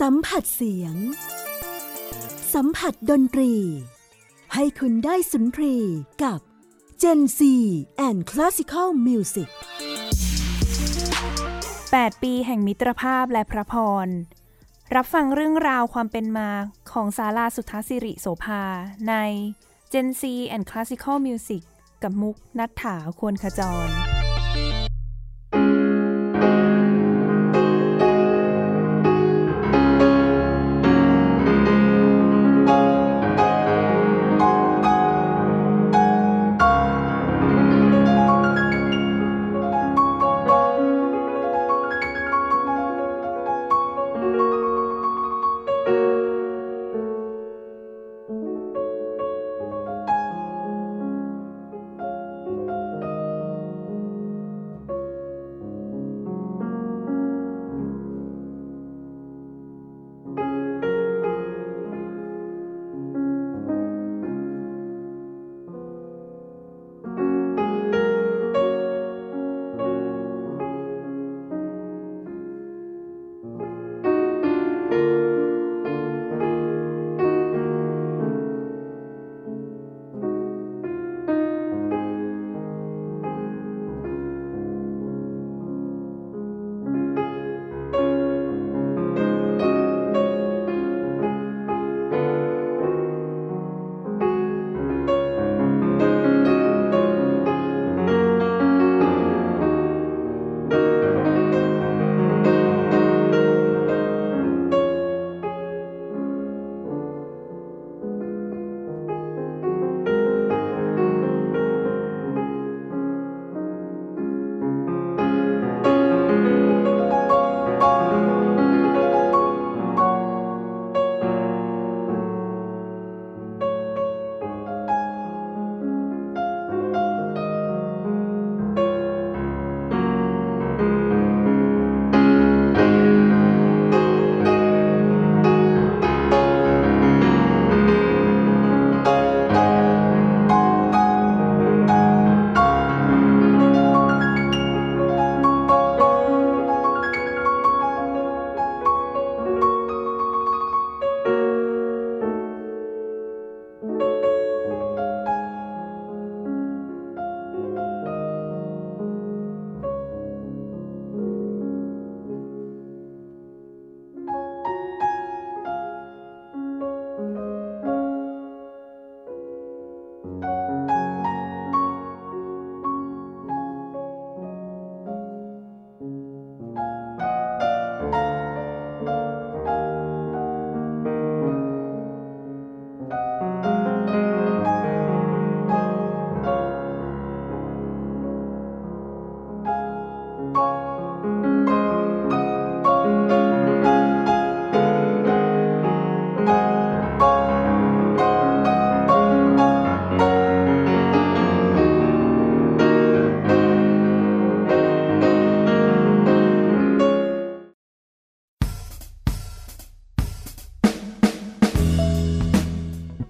สัมผัสเสียง สัมผัสดนตรี ให้คุณได้สุนทรีกับ Gen C and Classical Music 8 ปีแห่งมิตรภาพและพระพร รับฟังเรื่องราวความเป็นมาของศาลาสุทธสิริโสภา ใน Gen C and Classical Music กับมุกนัฐถาควรขจร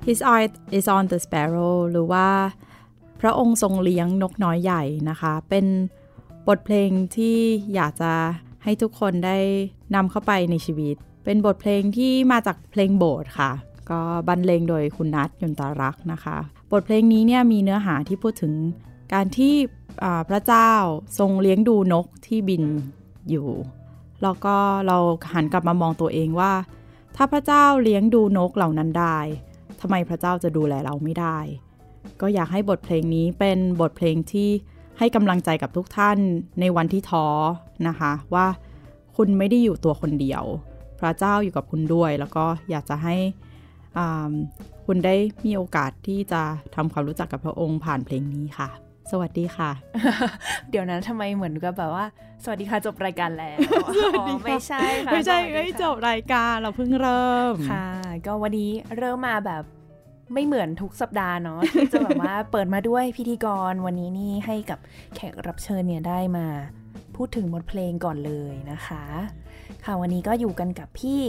His eye is on the sparrow หรือว่า พระองค์ทรงเลี้ยงนกน้อยใหญ่นะคะ เป็นบทเพลงที่อยากจะให้ทุกคนได้นำเข้าไปในชีวิต เป็นบทเพลงที่มาจากเพลงโบสถ์ค่ะ ก็บรรเลงโดยคุณนัทยนตารักษ์นะคะ บทเพลงนี้เนี่ยมีเนื้อหาที่พูดถึงการที่พระเจ้าทรงเลี้ยงดูนกที่บินอยู่แล้วก็เราหันกลับมามองตัวเองว่า ถ้าพระเจ้าเลี้ยงดูนกเหล่านั้นได้ ทำไมพระเจ้าจะดูแลเราไม่ได้ ก็อยากให้บทเพลงนี้เป็นบทเพลงที่ให้กำลังใจกับทุกท่านในวันที่ท้อนะคะ ว่าคุณไม่ได้อยู่ตัวคนเดียว พระเจ้าอยู่กับคุณด้วย แล้วก็อยากจะให้คุณได้มีโอกาสที่จะทำความรู้จักกับพระองค์ผ่านเพลงนี้ค่ะ สวัสดีค่ะ เดี๋ยวนั้นทำไมเหมือนกับแบบว่า สวัสดีค่ะจบรายการแล้วไม่ใช่ค่ะไม่ใช่ไม่จบรายการเราเพิ่งเริ่มค่ะ ก็วันนี้เริ่มมาแบบไม่เหมือนทุกสัปดาห์เนาะที่จะแบบว่าเปิดมาด้วยพิธีกรวันนี้นี่ให้กับแขกรับเชิญเนี่ยได้มาพูดถึงบทเพลงก่อนเลยนะคะ ค่ะวันนี้ก็อยู่กันกับพี่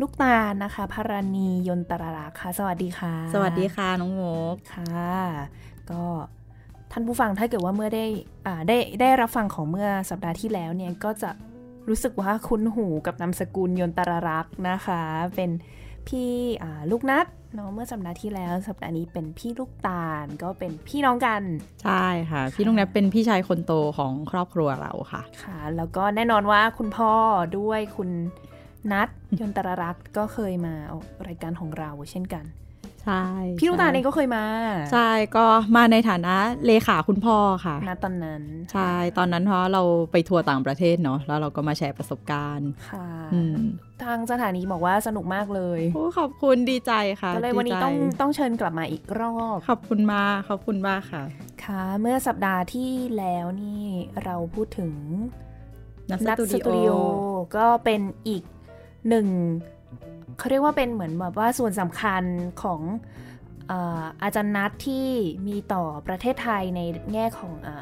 ลูกตาลนะคะพารณียนตราราค่ะ สวัสดีค่ะ สวัสดีค่ะน้องโมกค่ะ ก็ ท่านผู้ฟังถ้าเกิดว่าเมื่อได้อ่าได้ได้รับฟังของเมื่อสัปดาห์ที่แล้วเนี่ยก็จะรู้สึกว่าคุ้นหูกับนามสกุลยนตรรักษ์นะคะ เป็นพี่ลูกนัดเนาะเมื่อสัปดาห์ที่แล้ว สัปดาห์นี้เป็นพี่ลูกตาลก็เป็นพี่น้องกัน ใช่ค่ะ พี่ลูกนัดเป็นพี่ชายคนโตของครอบครัวเราค่ะ ค่ะ แล้วก็แน่นอนว่าคุณพ่อด้วยคุณนัดยนตรรักษ์ก็เคยมาออกรายการของเราเช่นกัน ใช่พี่ลูกตาลเองก็เคยมา ใช่ก็มาในฐานะเลขาคุณพ่อค่ะณตอนนั้นใช่ตอนนั้นเพราะเราไปทัวร์ต่างประเทศเนาะแล้วเราก็มาแชร์ประสบการณ์ค่ะอืมทางสถานีบอกว่าสนุกมากเลยโอ้ขอบคุณดีใจค่ะก็เลยวันนี้ดีใจต้องต้องเชิญกลับมาอีกรอบ ขอบคุณมากขอบคุณมากค่ะ ค่ะ เมื่อสัปดาห์ที่แล้วนี่เราพูดถึงนักนัสตูสตูดิดิโอโอก็เป็นอีกหนึ่ง เขาเรียกว่าเป็นเหมือนแบบว่าส่วนสำคัญของเอ่ออาจารย์นัทที่มีต่อประเทศไทยในแง่ของอา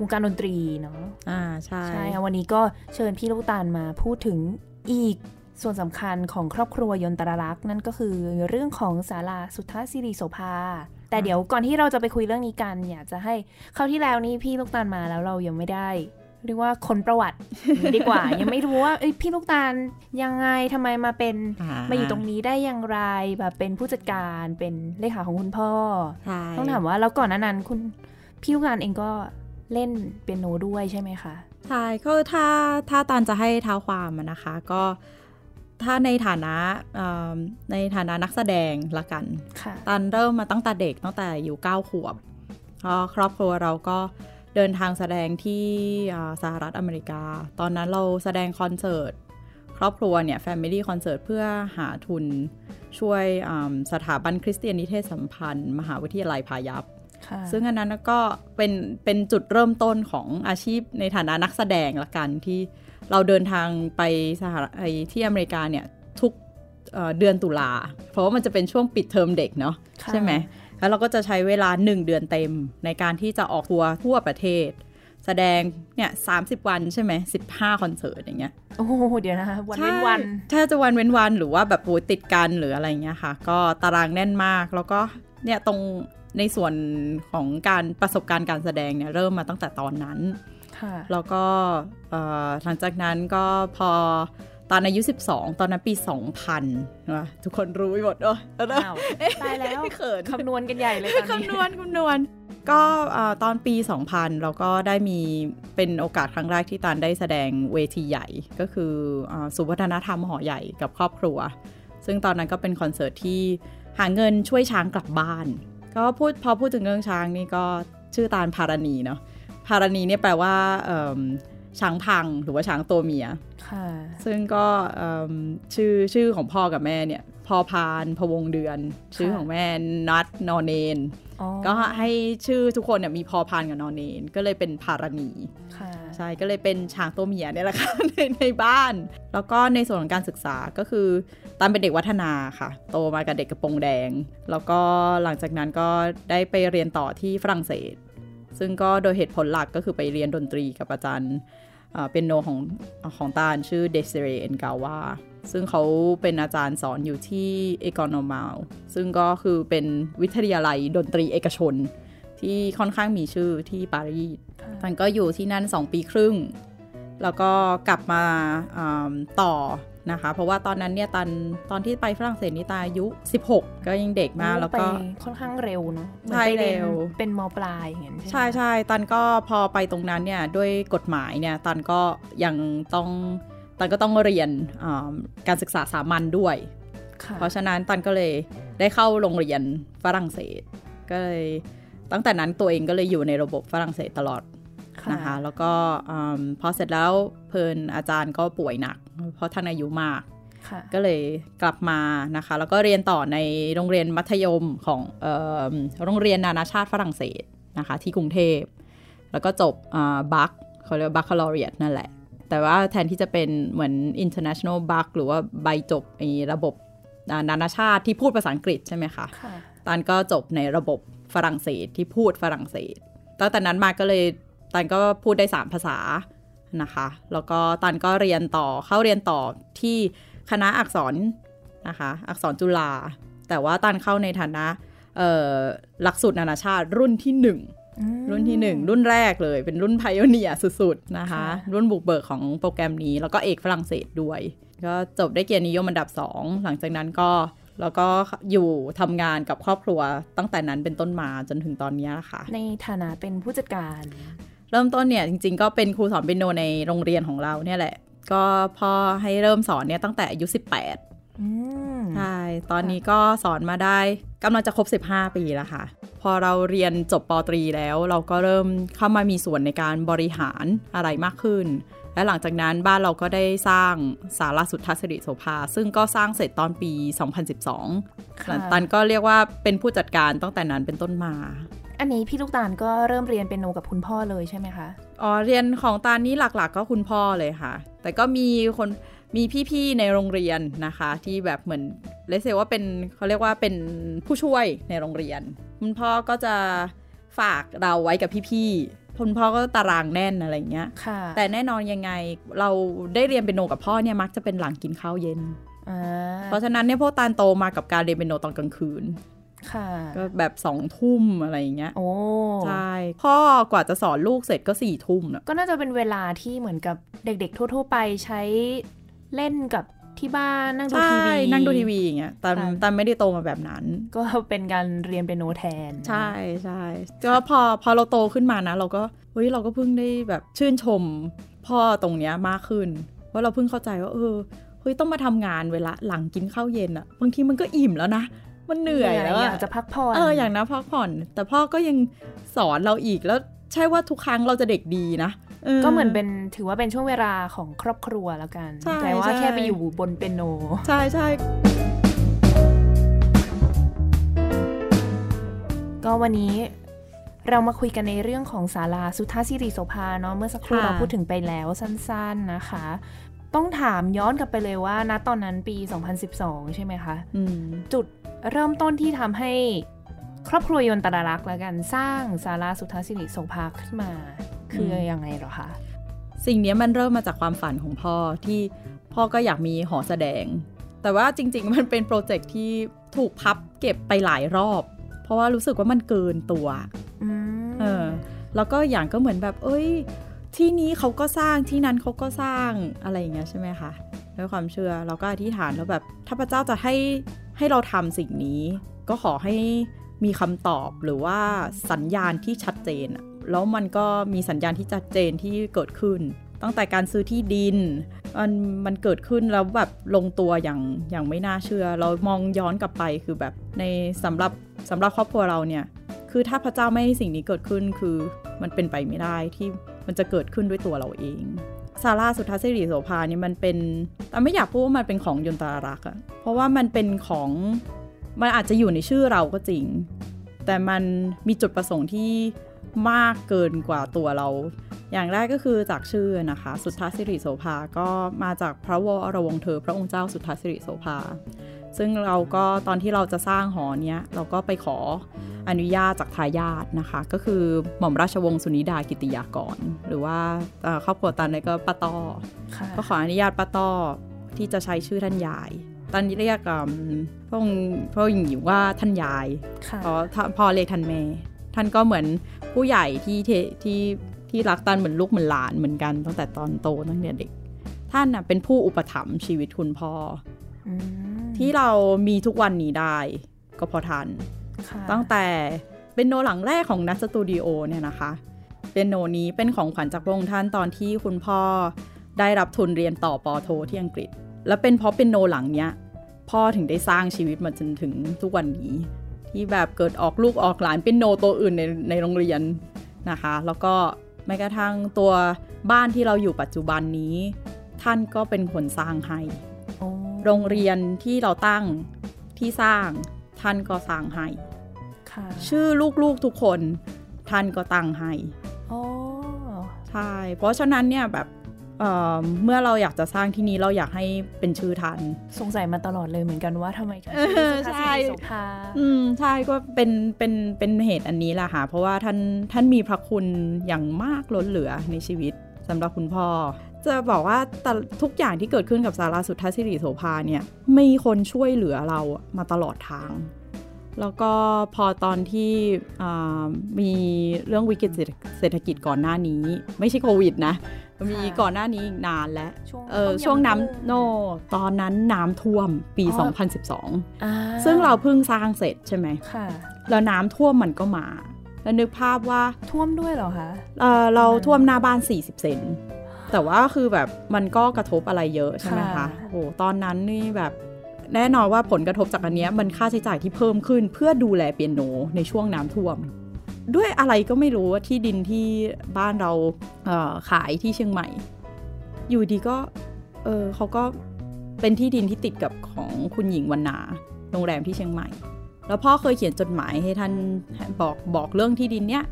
วงการดนตรีเนาะอ่าใช่ใช่ค่ะวันนี้ก็เชิญพี่ลูกตาลมาพูดถึงอีกส่วนสำคัญของครอบครัวยนตรรักษ์นั่นก็คือเรื่องของศาลาสุทธาสิริโสภา แต่เดี๋ยวก่อนที่เราจะไปคุยเรื่องนี้กัน อยากจะให้คราวที่แล้วนี่พี่ลูกตาลมาแล้วเรายังไม่ได้ เรียกว่าคนประวัติดีกว่า ยังไม่รู้ว่าเอ้ยพี่ลูกตาลยังไงทำไมมาเป็นอ่มาอยู่ตรงนี้ได้อย่างไรแบบเป็นผู้จัดการเป็นเลขาของคุณพ่อใช่ต้องถามว่าแล้วก่อนหนานั้นคุณพี่ลูกตาลเองก็เล่นเปียโนด้วยใช่ไหมคะใช่ก็ถ้าถ้าตันจะให้เท้าความอะนะคะ ก็ถ้าในฐานะเอ่อในฐานะนักแสดงละกันค่ะตันเริ่มมาตั้งแต่เด็กตั้งแต่อยู่9ขวบเพราะครอบครัวเราก็ เดินทางแสดงที่อ่าสหรัฐอเมริกา ตอนนั้นเราแสดงคอนเสิร์ตครอบครัวเนี่ย Family Concert เพื่อหาทุนช่วยอ่าสถาบันคริสเตียนนิเทศสัมพันธ์ มหาวิทยาลัยพายัพค่ะซึ่งอันนั้นก็เป็นเป็นจุดเริ่มต้นของอาชีพในฐานะนักแสดงละกันที่เราเดินทางไปสหรัฐไอ้ที่อเมริกาเนี่ยทุกเอ่อเดือนตุลา เพราะว่ามันจะเป็นช่วงปิดเทอมเด็กเนาะค่ะใช่ไหม แล้วเราก็จะใช้เวลา 1 เดือนเต็มในการที่จะออกทัวร์ทั่วประเทศ แสดงเนี่ยสาวันใช่ไหม15คอนเสิร์ตอย่างเงี้ยโอ้โหเดี๋ยวนะคะวันเว้นวันใช่ถ้าจะวันเว้นวันหรือว่าแบบโอ้ยติดกันหรืออะไรเงี้ยค่ะ ก็ตารางแน่นมากแล้วก็เนี่ยตรงในส่วนของการประสบการณ์การแสดงเนี่ยเริ่มมาตั้งแต่ตอนนั้นค่ะแล้วก็เอ่อหลังจากนั้นก็พอต อนอายุ 12 ตอนนั้นปี 2000นะทุกคนรู้หมดเออเอออ้าวตายแล้วเขินคำนวณกันใหญ่เลยตอนนี้คำนวณคำนวณก็เอ่อตอนปี 2000 เราก็ได้มีเป็นโอกาสครั้งแรกที่ตานได้แสดงเวทีใหญ่ก็คือเอ่อสุวัฒนธรรมหอใหญ่กับครอบครัว ซึ่งตอนนั้นก็เป็นคอนเสิร์ตที่หาเงินช่วยช้างกลับบ้าน ก็พูดพอพูดถึงเรื่องช้างนี่ก็ชื่อตาลพารณีเนาะพารณีเนี่ยแปลว่าเอิ่มช้างพังหรือว่าช้างตัวเมียค่ะ ซึ่งก็เอิ่มชื่อชื่อของพ่อกับแม่เนี่ยพอพานพวงเดือน ชื่อของแม่นัดนอนเนนอ๋อก็ให้ชื่อทุกคนเนี่ยมีพอพานกับนอนเนน ก็เลยเป็นพารณีค่ะใช่ก็เลยเป็นช้างตัวเมียเนี่ยแหละค่ะในในบ้าน แล้วก็ในส่วนของการศึกษาก็คือตามเป็นเด็กวัฒนาค่ะ โตมากับเด็กกระโปรงแดง แล้วก็หลังจากนั้นก็ได้ไปเรียนต่อที่ฝรั่งเศส ซึ่งก็โดยเหตุผลหลักก็คือไปเรียนดนตรีกับอาจารย์ เอ่อเป็นโนของของตาลชื่อเดซิเรเอนกาวาซึ่งเขาเป็นอาจารย์สอนอยู่ที่เอกอนอมาลซึ่งก็คือเป็นวิทยาลัยดนตรีเอกชน ที่ค่อนข้างมีชื่อที่ปารีสตันก็อยู่ที่นั่น 2 ปีครึ่ง แล้วก็กลับมาอ่าต่อ นะคะ เพราะว่าตอนนั้นเนี่ยตันตอนที่ไปฝรั่งเศสนี่ตาอายุ 16 ก็ยังเด็กมากแล้วก็ไปค่อนข้างเร็วเนาะหมือนใช่ไปยนเร็วเป็นมปลายอย่างเงี้ยใช่ใช่ตันก็พอไปตรงนั้นเนี่ยด้วยกฎหมายเนี่ยตันก็ยังต้องตันก็ต้องเรียนอ่าการศึกษาสามัญด้วยค่ะเพราะฉะนั้นตันก็เลยได้เข้าโรงเรียนฝรั่งเศส ก็เลยตั้งแต่นั้นตัวเองก็เลยอยู่ในระบบฝรั่งเศสตลอดนะคะแล้วก็อืมพอเสร็จแล้วเพลินอาจารย์ก็ป่วยหนัก เพราะท่านอายุมากค่ะก็เลยกลับมานะคะ แล้วก็เรียนต่อในโรงเรียนมัธยมของเออโรงเรียนนานาชาติฝรั่งเศสนะคะ ที่กรุงเทพ แล้วก็จบบัคเขาเรียกบัคคาลอเรียตนั่นแหละ แต่ว่าแทนที่จะเป็นเหมือน international buck หรือว่าใบจบไอ้ระบบอ่านานาชาติที่พูดภาษาอังกฤษใช่ไหมคะค่ะตันก็จบในระบบฝรั่งเศสที่พูดฝรั่งเศสตั้งแต่นั้นมาก็เลยตันก็พูดได้ 3 ภาษา นะคะ แล้วก็ตันก็เรียนต่อเข้าเรียนต่อที่คณะอักษรนะคะ อักษรจุฬาแต่ว่าตันเข้าในฐานะเอ่อหลักสูตรนานาชาติรุ่นที่อืมรุ่นที่หนึ่งรุ่นแรกเลยเป็นรุ่นไพโอเนียสุดๆนะคะค่ะรุ่นบุกเบิกของโปรแกรมนี้ แล้วก็เอกฝรั่งเศสด้วย ก็จบได้เกียรตินิยมอันดับ 2 หลังจากนั้นก็แล้วก็อยู่ทำงานกับครอบครัวตั้งแต่นั้นเป็นต้นมาจนถึงตอนเนี้ยค่ะ ในฐานะเป็นผู้จัดการ เริ่มต้นเนี่ยจริง ๆ ก็เป็นครูสอนเปียโนในโรงเรียนของเราเนี่ยแหละ ก็พ่อให้เริ่มสอนเนี่ยตั้งแต่อายุ 18อืมใช่ตอนนี้ก็สอนมาได้กำลังจะครบ 15 ปีแล้วค่ะ พอเราเรียนจบปตรีแล้ว เราก็เริ่มเข้ามามีส่วนในการบริหารอะไรมากขึ้น และหลังจากนั้นบ้านเราก็ได้สร้างสาราสุทธสิริโสภา ซึ่งก็สร้างเสร็จตอนปี 2012ค่ะตันก็เรียกว่าเป็นผู้จัดการตั้งแต่นั้นเป็นต้นมา อันนี้พี่ลูกตาลก็เริ่มเรียนเปียโนกับคุณพ่อเลยใช่ไหมคะ อ๋อ เรียนของตาลนี้หลักๆ ก็คุณพ่อเลยค่ะ แต่ก็มีคนมีพี่ๆในโรงเรียนนะคะ ที่แบบเหมือนเลเซว่าเป็นเขาเรียกว่าเป็นผู้ช่วยในโรงเรียน คุณพ่อก็จะฝากเราไว้กับพี่ๆคุณพ่อก็ตารางแน่นอะไรอย่างเงี้ยค่ะแต่แน่นอนยังไงเราได้เรียนเปียโนกับพ่อเนี่ยมักจะเป็นหลังกินข้าวเย็นอ่าเพราะฉะนั้นเนี่ยพวกตาลโตมากับการเรียนเปียโนตอนกลางคืนค่ะ ก็แบบสองทุ่มอะไรอย่างเงี้ยโอ้ใช่พ่อกว่าจะสอนลูกเสร็จก็สี่ทุ่มนะก็น่าจะเป็นเวลาที่เหมือนกับเด็กๆ ทั่ว ๆ ไปใช้เล่นกับที่บ้านนั่งดูใช่ทีวีนั่งดูทีวีอย่างเงี้ยแต่ค่ะแต่ไม่ได้โตมาแบบนั้น ก็เป็นการเรียนเปียโนแทน ใช่ใช่ก็พอพอเราโตขึ้นมานะ เราก็เฮ้ยเราก็เพิ่งได้แบบชื่นชมพ่อตรงเนี้ยมากขึ้นว่าเราเพิ่งเข้าใจว่าเออเฮ้ยต้องมาทำงานเวลาหลังกินข้าวเย็นอะบางทีมันก็อิ่มแล้วนะ มันเหนื่อยแล้วออะยากจะพักผ่อนเอออย่างนะพักผ่อน แต่พ่อก็ยังสอนเราอีกแล้วใช่ว่าทุกครั้งเราจะเด็กดีนะก็เหมือนเป็นถือว่าเป็นช่วงเวลาของครอบครัวแล้วกันใช่แต่ว่าใช่แค่ไปอยู่บนเปียโน ใช่ใช่ก็วันนี้เรามาคุยกันในเรื่องของศาลาสุทธาสิริโสภาเนาะเมื่อสักครู่ค่ะเราพูดถึงไปแล้วสั้น ๆนะคะ ต้องถามย้อนกลับไปเลยว่าณตอนนั้นปี 2012 ใช่ไหมคะอืมจุดเริ่มต้นที่ทำให้ครอบครัวยนตรารักษ์แล้วกันสร้างศาลาสุทธาสิริโสภาขึ้นมา คืออยังไงเหรอคะ สิ่งเนี้ยมันเริ่มมาจากความฝันของพ่อที่พ่อก็อยากมีหอแสดง แต่ว่าจริง ๆ มันเป็นโปรเจกต์ที่ถูกพับเก็บไปหลายรอบ เพราะว่ารู้สึกว่ามันเกินตัวอืมเออแล้วก็อย่างก็เหมือนแบบ เอ้ย ที่นี้เขาก็สร้างที่นั้นเขาก็สร้างอะไรอย่างเงี้ยใช่ไหมคะด้วยความเชื่อเราก็อธิษฐานแล้วแบบถ้าพระเจ้าจะให้ให้เราทำสิ่งนี้ ก็ขอให้มีคำตอบหรือว่าสัญญาณที่ชัดเจนแล้วมันก็มีสัญญาณที่ชัดเจนที่เกิดขึ้น ตั้งแต่การซื้อที่ดิน มันมันเกิดขึ้นแล้วแบบลงตัวอย่างอย่างไม่น่าเชื่อ เรามองย้อนกลับไปคือแบบในสำหรับสำหรับครอบครัวเราเนี่ยคือถ้าพระเจ้าไม่ให้สิ่งนี้เกิดขึ้นคือมันเป็นไปไม่ได้ที่ มันจะเกิดขึ้นด้วยตัวเราเองซาร่าสุทธาสิริโสภานี่มันเป็นแต่ไม่อยากพูดว่ามันเป็นของยนตรารักอะเพราะว่ามันเป็นของมันอาจจะอยู่ในชื่อเราก็จริง แต่มันมีจุดประสงค์ที่มากเกินกว่าตัวเรา อย่างแรกก็คือจากชื่อนะคะ สุทธาสิริโสภา ก็มาจากพระวรวงเธอ พระองค์เจ้าสุทธาสิริโสภา ซึ่งเราก็ตอนที่เราจะสร้างหอเนี้ยเราก็ไปขออนุญาตจากทายาทนะคะ ก็คือหม่อมราชวงศ์สุนิดากิติยากร หรือว่าเอ่อครอบครัวตันเนี่ยก็ป้าต้อค่ะก็ขออนุญาตป้าต้อที่จะใช้ชื่อท่านยายตันเรียกอืมพระองค์พระองค์หญิงว่าท่านยายค่ะเพราะท่านพ่อเรียกท่านแม่ท่านก็เหมือนผู้ใหญ่ที่เทที่ที่รักตันเหมือนลูกเหมือนหลานเหมือนกันตั้งแต่ตอนโตตั้งแต่เด็กท่านน่ะเป็นผู้อุปถัมภ์ชีวิตคุณพ่ออืม ที่เรามีทุกวันนี้ได้ก็เพราะท่านค่ะตั้งแต่เป็นโนหลังแรกของนัทสตูดิโอเนี่ยนะคะ เป็นโนนี้เป็นของขวัญจากพระองค์ท่านตอนที่คุณพ่อได้รับทุนเรียนต่อปอโทที่อังกฤษ และเป็นเพราะเป็นโนหลังเนี้ยพ่อถึงได้สร้างชีวิตมาจนถึงทุกวันนี้ ที่แบบเกิดออกลูกออกหลานเป็นโนตัวอื่นในในโรงเรียนนะคะ แล้วก็แม้กระทั่งตัวบ้านที่เราอยู่ปัจจุบันนี้ ท่านก็เป็นคนสร้างให้ โอ้โรงเรียนที่เราตั้งที่สร้างท่านก็สร้างให้ค่ะชื่อลูกๆทุกคนท่านก็ตั้งให้โอ้ใช่ เพราะฉะนั้นเนี่ยแบบเอ่อเมื่อเราอยากจะสร้างที่นี้เราอยากให้เป็นชื่อท่านสงสัยมาตลอดเลยเหมือนกันว่าทำไมถึงเออชื่อสุทธาใช่สิริโสภาอืมใช่ก็เป็นเป็นเป็นเหตุอันนี้แหละค่ะ เพราะว่าท่านท่านมีพระคุณอย่างมากล้นเหลือในชีวิตสำหรับคุณพ่อ จะบอกว่าแต่ทุกอย่างที่เกิดขึ้นกับสาราสุทธาสิริโสภาเนี่ยมีคนช่วยเหลือเรามาตลอดทาง แล้วก็พอตอนที่มีเรื่องวิกฤตเศรษฐกิจก่อนหน้านี้ ไม่ใช่โควิดนะมีก่อนหน้านี้นานแล้วเออช่วงน้ำโนตอนนั้นน้ำท่วมปี 2012 ซึ่งเราเพิ่งสร้างเสร็จใช่ไหมค่ะแล้วน้ำท่วมมันก็มา แล้วนึกภาพว่าท่วมด้วยเหรอคะเออเราท่วมหน้าบ้าน 40 เซน แต่ว่าคือแบบมันก็กระทบอะไรเยอะใช่ไหมคะโอ้ตอนนั้นนี่แบบแน่นอนว่าผลกระทบจากอันนี้มันค่าใช้จ่ายที่เพิ่มขึ้นเพื่อดูแลเปียโนในช่วงน้ำท่วม ด้วยอะไรก็ไม่รู้ว่าที่ดินที่บ้านเราเขายที่เชียงใหม่ อยู่ดีก็เออเขาก็เป็นที่ดินที่ติดกับของคุณหญิงวรรณาโรงแรมที่เชียงใหม่ แล้วพ่อเคยเขียนจดหมายให้ท่านบอกบอกเรื่องที่ดินเนี้ย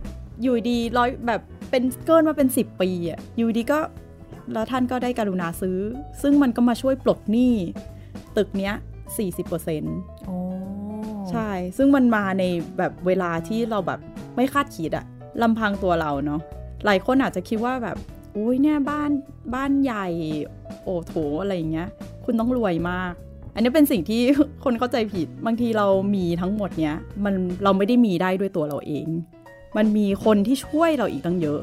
อยู่ดีร้อยแบบ เป็นเกินมาเป็นสิบปีอะอยู่ดีก็แล้วท่านก็ได้การุณาซื้อ ซึ่งมันก็มาช่วยปลดหนี้ตึกเนี้ย 40%โอ้ใช่ ซึ่งมันมาในแบบเวลาที่เราแบบไม่คาดคิดอะลำพังตัวเราเนาะหลายคนอาจจะคิดว่าแบบอุ้ยเนี่ยบ้านบ้านใหญ่โอ้โถอะไรอย่างเงี้ย คุณต้องรวยมาก อันนี้เป็นสิ่งที่คนเข้าใจผิด บางทีเรามีทั้งหมดเนี้ยมันเราไม่ได้มีได้ด้วยตัวเราเอง มันมีคนที่ช่วยเราอีกตั้งเยอะ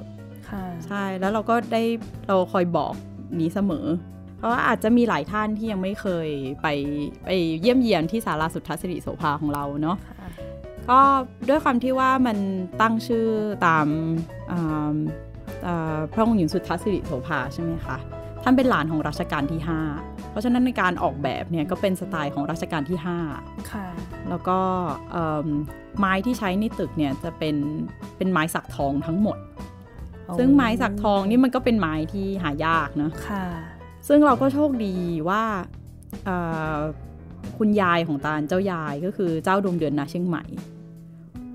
ใช่แล้วเราก็ได้เราคอยบอกนี้เสมอ เพราะว่าอาจจะมีหลายท่านที่ยังไม่เคยไปไปเยี่ยมเยียนที่สาราสุทธสิริโสภาของเราเนาะก็ด้วยความที่ว่ามันตั้งชื่อตามพระองค์หญิงสุทธสิริโสภาใช่ไหมคะ ท่านเป็นหลานของรัชกาลที่ 5 เพราะฉะนั้นในการออกแบบเนี่ยก็เป็นสไตล์ของรัชกาลที่5ค่ะแล้วก็ไม้ที่ใช้ในตึกเนี่ยจะเป็นเป็นไม้สักทองทั้งหมด ซึ่งไม้สักทองนี่มันก็เป็นไม้ที่หายากเนาะค่ะ ซึ่งเราก็โชคดีว่าคุณยายของตาลเจ้ายายก็คือเจ้าดวงเดือนนาเชียงใหม่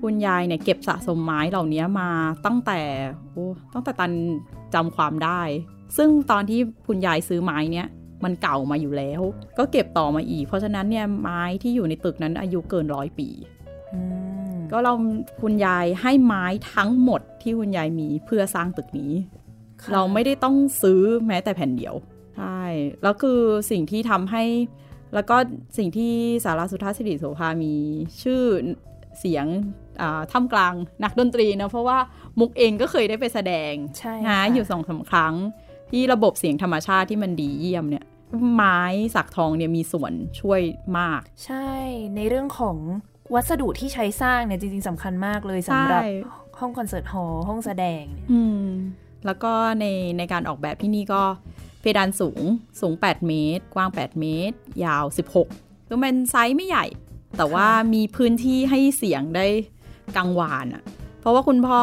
คุณยายเนี่ยเก็บสะสมไม้เหล่านี้มาตั้งแต่โอ้ตั้งแต่ตันจำความได้ ซึ่งตอนที่คุณยายซื้อไม้เนี่ยมันเก่ามาอยู่แล้ว ก็เก็บต่อมาอีก เพราะฉะนั้นเนี่ยไม้ที่อยู่ในตึกนั้นอายุเกินร้อยปีก็เราคุณยายให้ไม้ทั้งหมดที่คุณยายมีเพื่อสร้างตึกนี้ เราไม่ได้ต้องซื้อแม้แต่แผ่นเดียวใช่แล้วคือสิ่งที่ทำให้ แล้วก็สิ่งที่สาราสุทธาสิริโสภามีชื่อเสียงท่ามกลางนักดนตรีนะเพราะว่ามุกเองก็เคยได้ไปแสดงนะอยู่สองสาครั้ง ที่ระบบเสียงธรรมชาติที่มันดีเยี่ยมเนี่ยไม้สักทองเนี่ยมีส่วนช่วยมาก ใช่ในเรื่องของวัสดุที่ใช้สร้างเนี่ยจริงๆสำคัญมากเลยสำหรับห้อง concert hall ห้องแสดงอืมแล้วก็ในในการออกแบบที่นี่ก็เพดานสูงสูง 8 เมตร กว้าง 8 เมตร ยาว 16ก็เป็นไซส์ไม่ใหญ่ แต่ว่ามีพื้นที่ให้เสียงได้กังวานอะค่ะเพราะว่าคุณพ่อ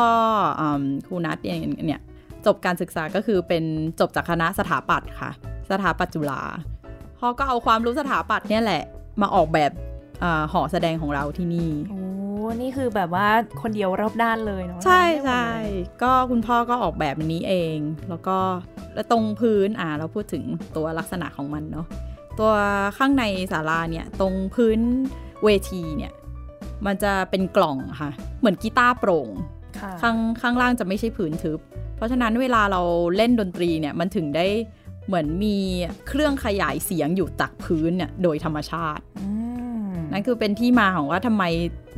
อครูนัทเนี่ย จบการศึกษาก็คือเป็นจบจากคณะสถาปัตย์ค่ะ สถาปัตย์จุฬาพ่อก็เอาความรู้สถาปัตย์เนี่ยแหละ มาออกแบบหอแสดงของเราที่นี่โอ้นี่คือแบบว่าคนเดียวรอบด้านเลยเนาะใช่ใช่ก็คุณพ่อก็ออกแบบนี้เอง แล้วก็แล้วตรงพื้นอ่าเราพูดถึงตัวลักษณะของมันเนาะตัวข้างในศาลาเนี่ยตรงพื้นเวทีเนี่ยมันจะเป็นกล่องค่ะ เหมือนกีตาร์โปร่ง ข้างข้างล่างจะไม่ใช่พื้นทึบเพ ราะฉะนั้นเวลาเราเล่นดนตรีเนี่ยมันถึงได้เหมือนมีเครื่องขยายเสียงอยู่ตักพื้นเนี่ยโดยธรรมชาตินั่นคือเป็นที่มาของว่าทำไม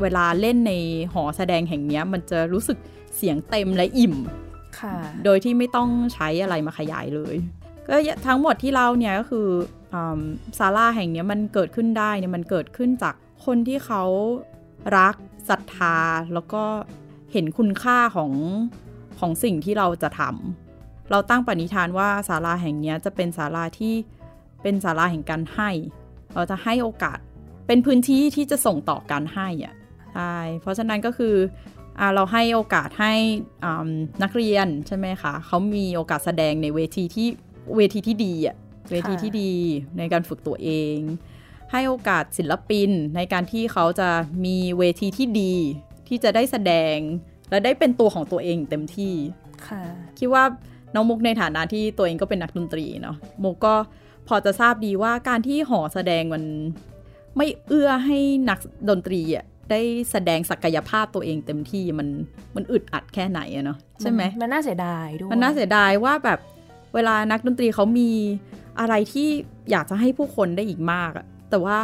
เวลาเล่นในหอแสดงแห่งนี้มันจะรู้สึกเสียงเต็มและอิ่มโดยที่ไม่ต้องใช้อะไรมาขยายเลย ก็ทั้งหมดที่เราเนี่ยก็คือซาร่าแห่งนี้มันเกิดขึ้นได้เนี่ยมันเกิดขึ้นจากคนที่เขารักศรัทธาแล้วก็เห็นคุณค่าของ ของสิ่งที่เราจะทำเราตั้งปณิธานว่าศาลาแห่งนี้จะเป็นศาลาที่เป็นศาลาแห่งการให้ เราจะให้โอกาส เป็นพื้นที่ที่จะส่งต่อการให้อะใช่เพราะฉะนั้นก็คือเราให้โอกาสให้นักเรียนใช่ไหมคะเขามีโอกาสแสดงในเวทีที่เวทีที่ดีอะเวทีที่ดีในการฝึกตัวเอง ให้โอกาสศิลปินในการที่เขาจะมีเวทีที่ดี ที่จะได้แสดง และได้เป็นตัวของตัวเองเต็มที่ค่ะ คิดว่าน้องมุกในฐานะที่ตัวเองก็เป็นนักดนตรีเนาะมุกก็พอจะทราบดีว่าการที่หอแสดงมันไม่เอื้อให้นักดนตรีอะได้แสดงศักยภาพตัวเองเต็มที่มันมันอึดอัดแค่ไหนอะเนาะใช่ไหมมันน่าเสียดายด้วยมันน่าเสียดายว่าแบบเวลานักดนตรีเขามีอะไรที่อยากจะให้ผู้คนได้อีกมากอะแต่ว่า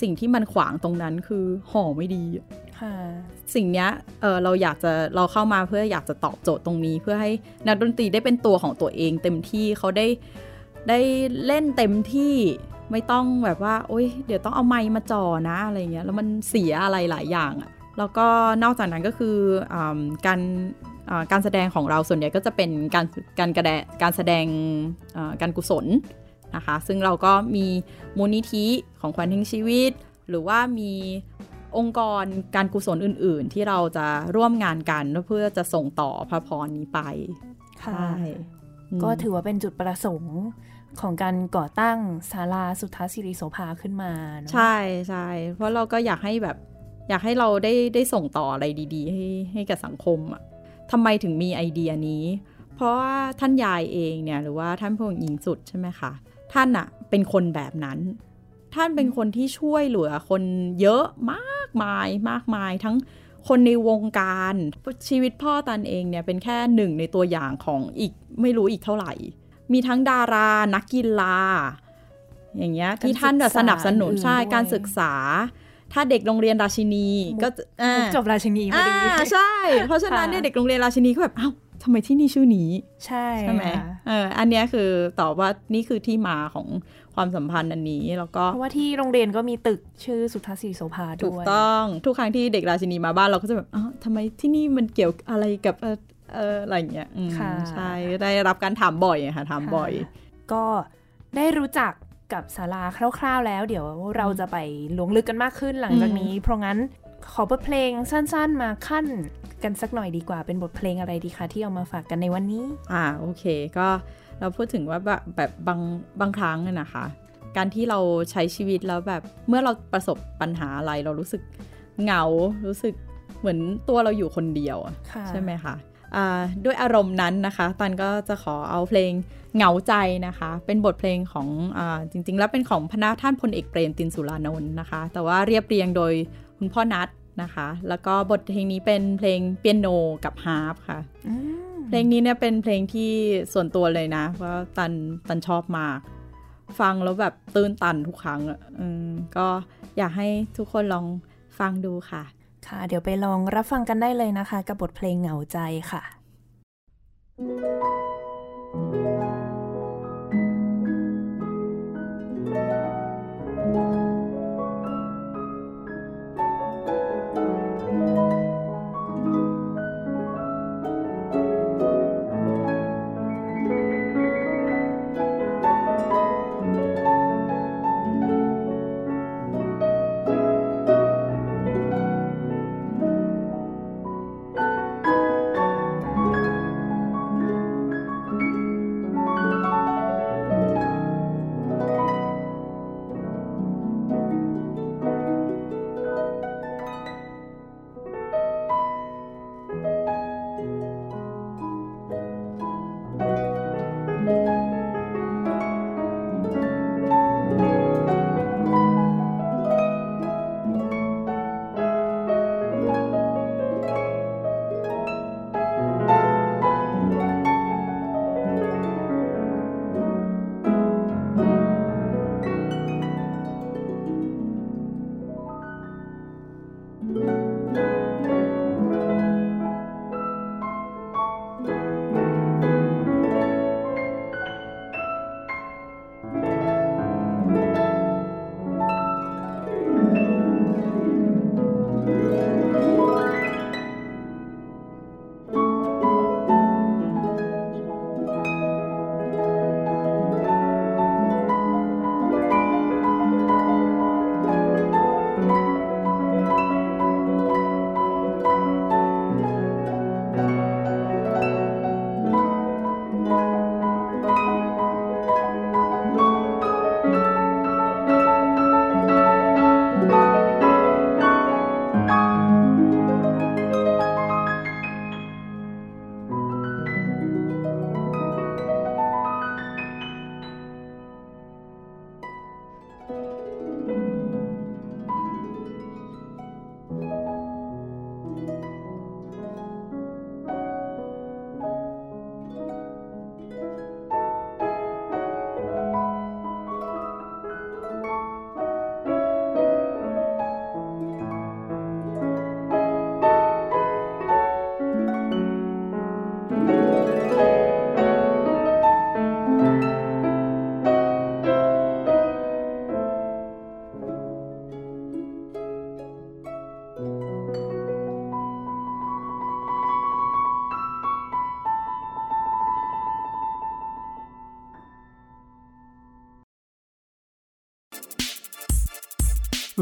สิ่งที่มันขวางตรงนั้นคือห่อไม่ดีค่ะ สิ่งนี้เออเราอยากจะเราเข้ามาเพื่ออยากจะตอบโจทย์ตรงนี้ เพื่อให้นักดนตรีได้เป็นตัวของตัวเอง เต็มที่เขาได้ได้เล่นเต็มที่ไม่ต้องแบบว่า โอ๊ย เดี๋ยวต้องเอาไมค์มาจ่อนะอะไรเงี้ยแล้วมันเสียอะไรหลายอย่างอะแล้วก็นอกจากนั้นก็คืออการการแสดงของเราส่วนใหญ่ก็จะเป็นการการกระแดการแสดงการกุศลนะคะ ซึ่งเราก็มีมูลนิธิของขวัญทิ้งชีวิต หรือว่ามี องค์กรการกุศลอื่น ๆ ที่เราจะร่วมงานกันเพื่อจะส่งต่อพระพรนี้ไปค่ะก็ถือว่าเป็นจุดประสงค์ของการก่อตั้งศาลาสุทธาสิริโสภาขึ้นมาเนาะใช่ใช่เพราะเราก็อยากให้แบบ อยากให้เราได้ได้ส่งต่ออะไรดี ๆ ให้ให้กับสังคมอะทำไมถึงมีไอเดียนี้ เพราะว่าท่านยายเองเนี่ยหรือว่าท่านพงหญิงสุดใช่ไหมคะท่านอะเป็นคนแบบนั้น ท่านเป็นคนที่ช่วยเหลือคนเยอะมากมายมากมาย ทั้งคนในวงการชีวิตพ่อตันเองเนี่ยเป็นแค่หนึ่งในตัวอย่างของอีกไม่รู้อีกเท่าไหร่ มีทั้งดารานักกีฬาอย่างเงี้ยที่ท่านสนับสนุนใช่การศึกษา ถ้าเด็กโรงเรียนราชินีก็จบราชินีพอดีใช่ เพราะฉะนั้นเนี่ยเด็กโรงเรียนราชินีก็แบบอ้าว ทำไมที่นี่ชื่อนี้ ใช่ใช่ไหมเอออันนี้คือตอบว่านี่คือที่มาของความสัมพันธ์อันนี้แล้วก็เพราะว่าที่โรงเรียนก็มีตึกชื่อสุทธาสีโสภาด้วยถูกต้องทุกครั้งที่เด็กราชินีมาบ้านเราก็จะแบบอ้าวทำไมที่นี่มันเกี่ยวอะไรกับเออเอออะไรเงี้ยใช่ได้รับการถามบ่อยค่ะถามบ่อย ก็ได้รู้จักกับศาลาคร่าวๆแล้ว เดี๋ยวเราจะไปลวงลึกกันมากขึ้นหลังจากนี้ เพราะงั้น ขอบทเพลงสั้นๆมาขั้นกันสักหน่อยดีกว่าเป็นบทเพลงอะไรดีคะที่เอามาฝากกันในวันนี้ อ่าโอเค ก็เราพูดถึงว่าแบบแบบบางบางครั้งนะคะ การที่เราใช้ชีวิตแล้วแบบเมื่อเราประสบปัญหาอะไรเรารู้สึกเหงารู้สึกเหมือนตัวเราอยู่คนเดียวใช่ไหมคะด้วยอารมณ์นั้นนะคะตันก็จะขอเอาเพลงเหงาใจนะคะ เป็นบทเพลงของอจริงๆ แล้วเป็นของพระท่านพลเอกเปรมตินสุรานนท์นะคะ แต่ว่าเรียบเรียงโดย คุณพ่อนัทนะคะ แล้วก็บทเพลงนี้เป็นเพลงเปียโนกับฮาร์ปค่ะเพลงนี้เนี่ยเป็นเพลงที่ส่วนตัวเลยนะเพราะตันตันชอบมาก ฟังแล้วแบบตื้นตันทุกครั้งอะก็อยากให้ทุกคนลองฟังดูค่ะ ค่ะ เดี๋ยวไปลองรับฟังกันได้เลยนะคะ กับบทเพลงเหงาใจค่ะค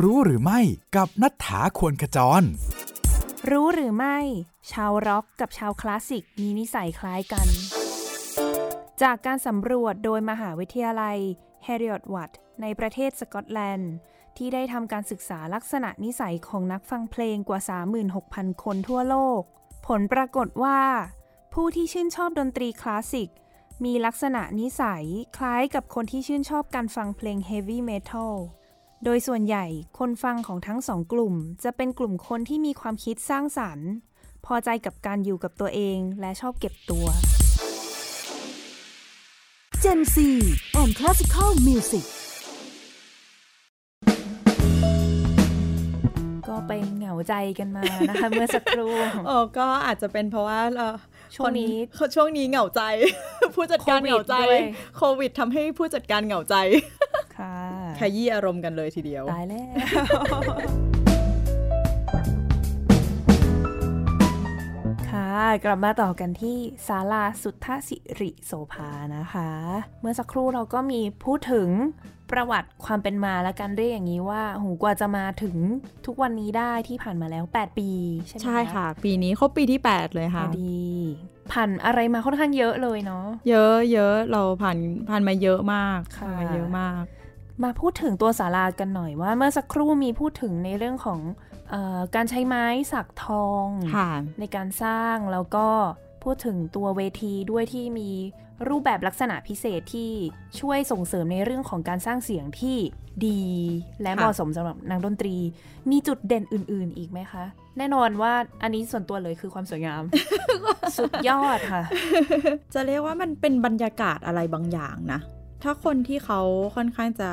รู้หรือไม่กับนัฐธาควรขจร รู้หรือไม่ ชาวร็อกกับชาวคลาสสิกมีนิสัยคล้ายกัน จากการสำรวจโดยมหาวิทยาลัย h a r r i o t Watt ในประเทศสกอตแลนด์ ที่ได้ทำการศึกษาลักษณะนิสัยของนักฟังเพลงกว่า 36,000 คนทั่วโลก ผลปรากฏว่า ผู้ที่ชื่นชอบดนตรีคลาสสิกมีลักษณะนิสัยคล้ายกับคนที่ชื่นชอบการฟังเพลงเฮฟวี่เมทัล โดยส่วนใหญ่คนฟังของทั้งสองกลุ่ม จะเป็นกลุ่มคนที่มีความคิดสร้างสรรค์ พอใจกับการอยู่กับตัวเองและชอบเก็บตัว Gen Z and Classical Music ก็ไปเหงาใจกันมานะคะ เมื่อสักครู่ โอ้ก็อาจจะเป็นเพราะว่าเอ่อ ช่วงนี้คช่วงนี้เหงาใจ ผู้จัดการเหงาใจ โควิดด้วยโควิดทำให้ผู้จัดการเหงาใจ ค่ะขยี้อารมณ์กันเลยทีเดียวตายแล้วค่ะกลับมาต่อกันที่ศาลาสุทธสิริโสภานะคะ เมื่อสักครู่เราก็มีพูดถึง ประวัติความเป็นมาและการเรียกอย่างนี้ว่าหูกว่าจะมาถึงทุกวันนี้ได้ที่ผ่านมาแล้ว 8 ปี ใช่ไหมใช่ค่ะ ปีนี้ครบปีที่ 8 เลยพค่ะอดี ผ่านอะไรมาค่อนข้างเยอะเลยเนาะเยอะเยอะเราผ่านผ่านมาเยอะมากค่ะผ่านมาเยอะมาก มาพูดถึงตัวศาลากันหน่อยว่า เมื่อสักครู่มีพูดถึงในเรื่องของเออการใช้ไม้สักทองค่ะในการสร้างแล้วก็พูดถึงตัวเวทีด้วยที่มี รูปแบบลักษณะพิเศษที่ช่วยส่งเสริมในเรื่องของการสร้างเสียงที่ดีและค่ะเหมาะสมสำหรับนักดนตรี มีจุดเด่นอื่น ๆ อีกไหมคะ แน่นอนว่าอันนี้ส่วนตัวเลยคือความสวยงาม สุดยอดค่ะ จะเรียกว่ามันเป็นบรรยากาศอะไรบางอย่างนะ ถ้าคนที่เขาค่อนข้างจะ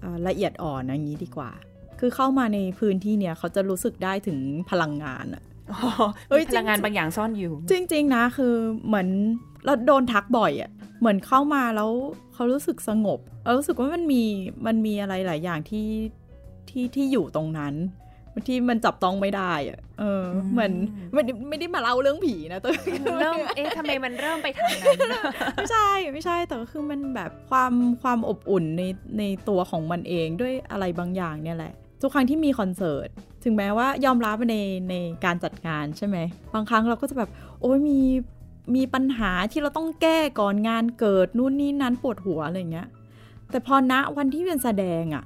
เอ่อละเอียดอ่อนอย่างนี้ดีกว่า คือเข้ามาในพื้นที่เนี่ยเขาจะรู้สึกได้ถึงพลังงานอะเฮ้ยมีพลังงานบางอย่างซ่อนอยู่ จริง ๆ นะคือเหมือน เราโดนทักบ่อยอะ่ะเหมือนเข้ามาแล้วเขารู้สึกสงบเรารู้สึกว่ามันมีมันมีอะไรหลายอย่างที่ที่ที่อยู่ตรงนั้นที่มันจับต้องไม่ได้อะเอออืมเหมือนไม่ได้ไม่ได้มาเล่าเรื่องผีนะแต่เริ่มเอ๊ะทำไมมันเริ่มไปทางนั้น ไม่ใช่ไม่ใช่ แต่ก็คือมันแบบความความอบอุ่นในในตัวของมันเองด้วยอะไรบางอย่างเนี่ยแหละ ทุกครั้งที่มีคอนเสิร์ต ถึงแม้ว่ายอมรับในในการจัดงานใช่ไหม บางครั้งเราก็จะแบบ โอ้ยมี มีปัญหาที่เราต้องแก้ก่อนงานเกิดนู่นนี่นั้นปวดหัวอะไรเงี้ย แต่พอณวันที่เป็นแสดงอะ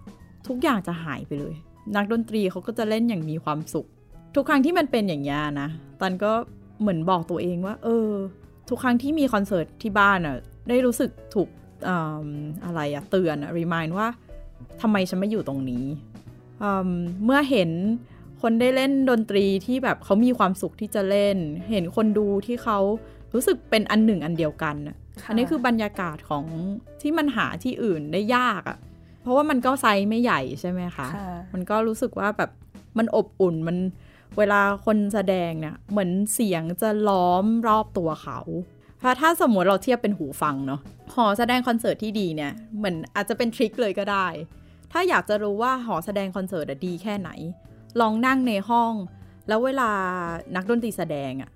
ทุกอย่างจะหายไปเลย นักดนตรีเขาก็จะเล่นอย่างมีความสุข ทุกครั้งที่มันเป็นอย่างนี้ยนะตันก็เหมือนบอกตัวเองว่า เออ ทุกครั้งที่มีคอนเสิร์ตที่บ้านอะได้รู้สึกถูกออะไรอะเตือนอะรีมายว่าทำไมฉันไม่อยู่ตรงนี้อืมเมื่อเห็นคนได้เล่นดนตรีที่แบบเขามีความสุขที่จะเล่น เห็นคนดูที่เขา รู้สึกเป็นอันหนึ่งอันเดียวกันอะค่ะอันนี้คือบรรยากาศของที่มันหาที่อื่นได้ยากอะเพราะว่ามันก็ไซส์ไม่ใหญ่ใช่ไหมคะค่ะมันก็รู้สึกว่าแบบมันอบอุ่นมันเวลาคนแสดงเนี่ยเหมือนเสียงจะล้อมรอบตัวเขาเพราะถ้าสมมติเราเทียบเป็นหูฟังเนาะหอแสดงคอนเสิร์ตที่ดีเนี่ยเหมือนอาจจะเป็นทริคเลยก็ได้ ถ้าอยากจะรู้ว่าหอแสดงคอนเสิร์ตอะดีแค่ไหน ลองนั่งในห้อง แล้วเวลานักดนตรีแสดงอะ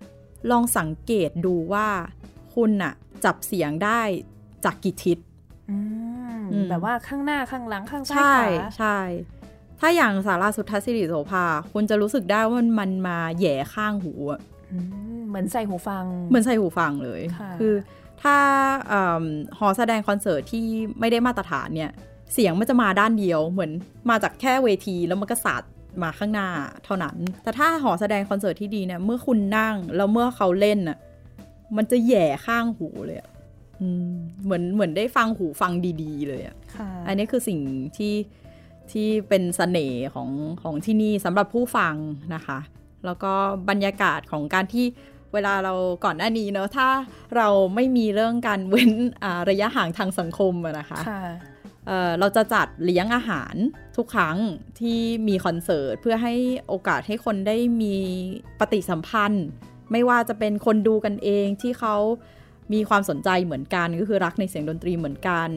ลองสังเกตดูว่าคุณอะจับเสียงได้จากกี่ทิศอืมอืมแบบว่าข้างหน้าข้างหลังข้างซ้ายใช่ขวาใช่ ถ้าอย่างสาราสุทธสิริโสภา คุณจะรู้สึกได้ว่ามันมันมาแหย่ข้างหูอะอืมเหมือนใส่หูฟัง เหมือนใส่หูฟังเลยค่ะอถ้าเอิ่มหอแสดงคอนเสิร์ตที่ไม่ได้มาตรฐานเนี่ย เสียงมันจะมาด้านเดียว เหมือนมาจากแค่เวทีแล้วมันก็สาด มาข้างหน้าเท่านั้น แต่ถ้าหอแสดงคอนเสิร์ตที่ดีเนี่ย เมื่อคุณนั่งแล้วเมื่อเขาเล่นน่ะ มันจะแหย่ข้างหูเลยอะอืมเหมือนเหมือนได้ฟังหูฟังดีๆ เลยอะค่ะ อันนี้คือสิ่งที่ที่เป็นเสน่ห์ของของที่นี่สำหรับผู้ฟังนะคะ แล้วก็บรรยากาศของการที่เวลาเราก่อนหน้านี้เนอะถ้าเราไม่มีเรื่องการเว้นอ่าระยะห่างทางสังคมอะนะคะค่ะ เเราจะจัดเลี้ยงอาหารทุกครั้งที่มีคอนเสิร์ตเพื่อให้โอกาสให้คนได้มีปฏิสัมพันธ์ ไม่ว่าจะเป็นคนดูกันเองที่เขามีความสนใจเหมือนกันก็คือรักในเสียงดนตรีเหมือนกัน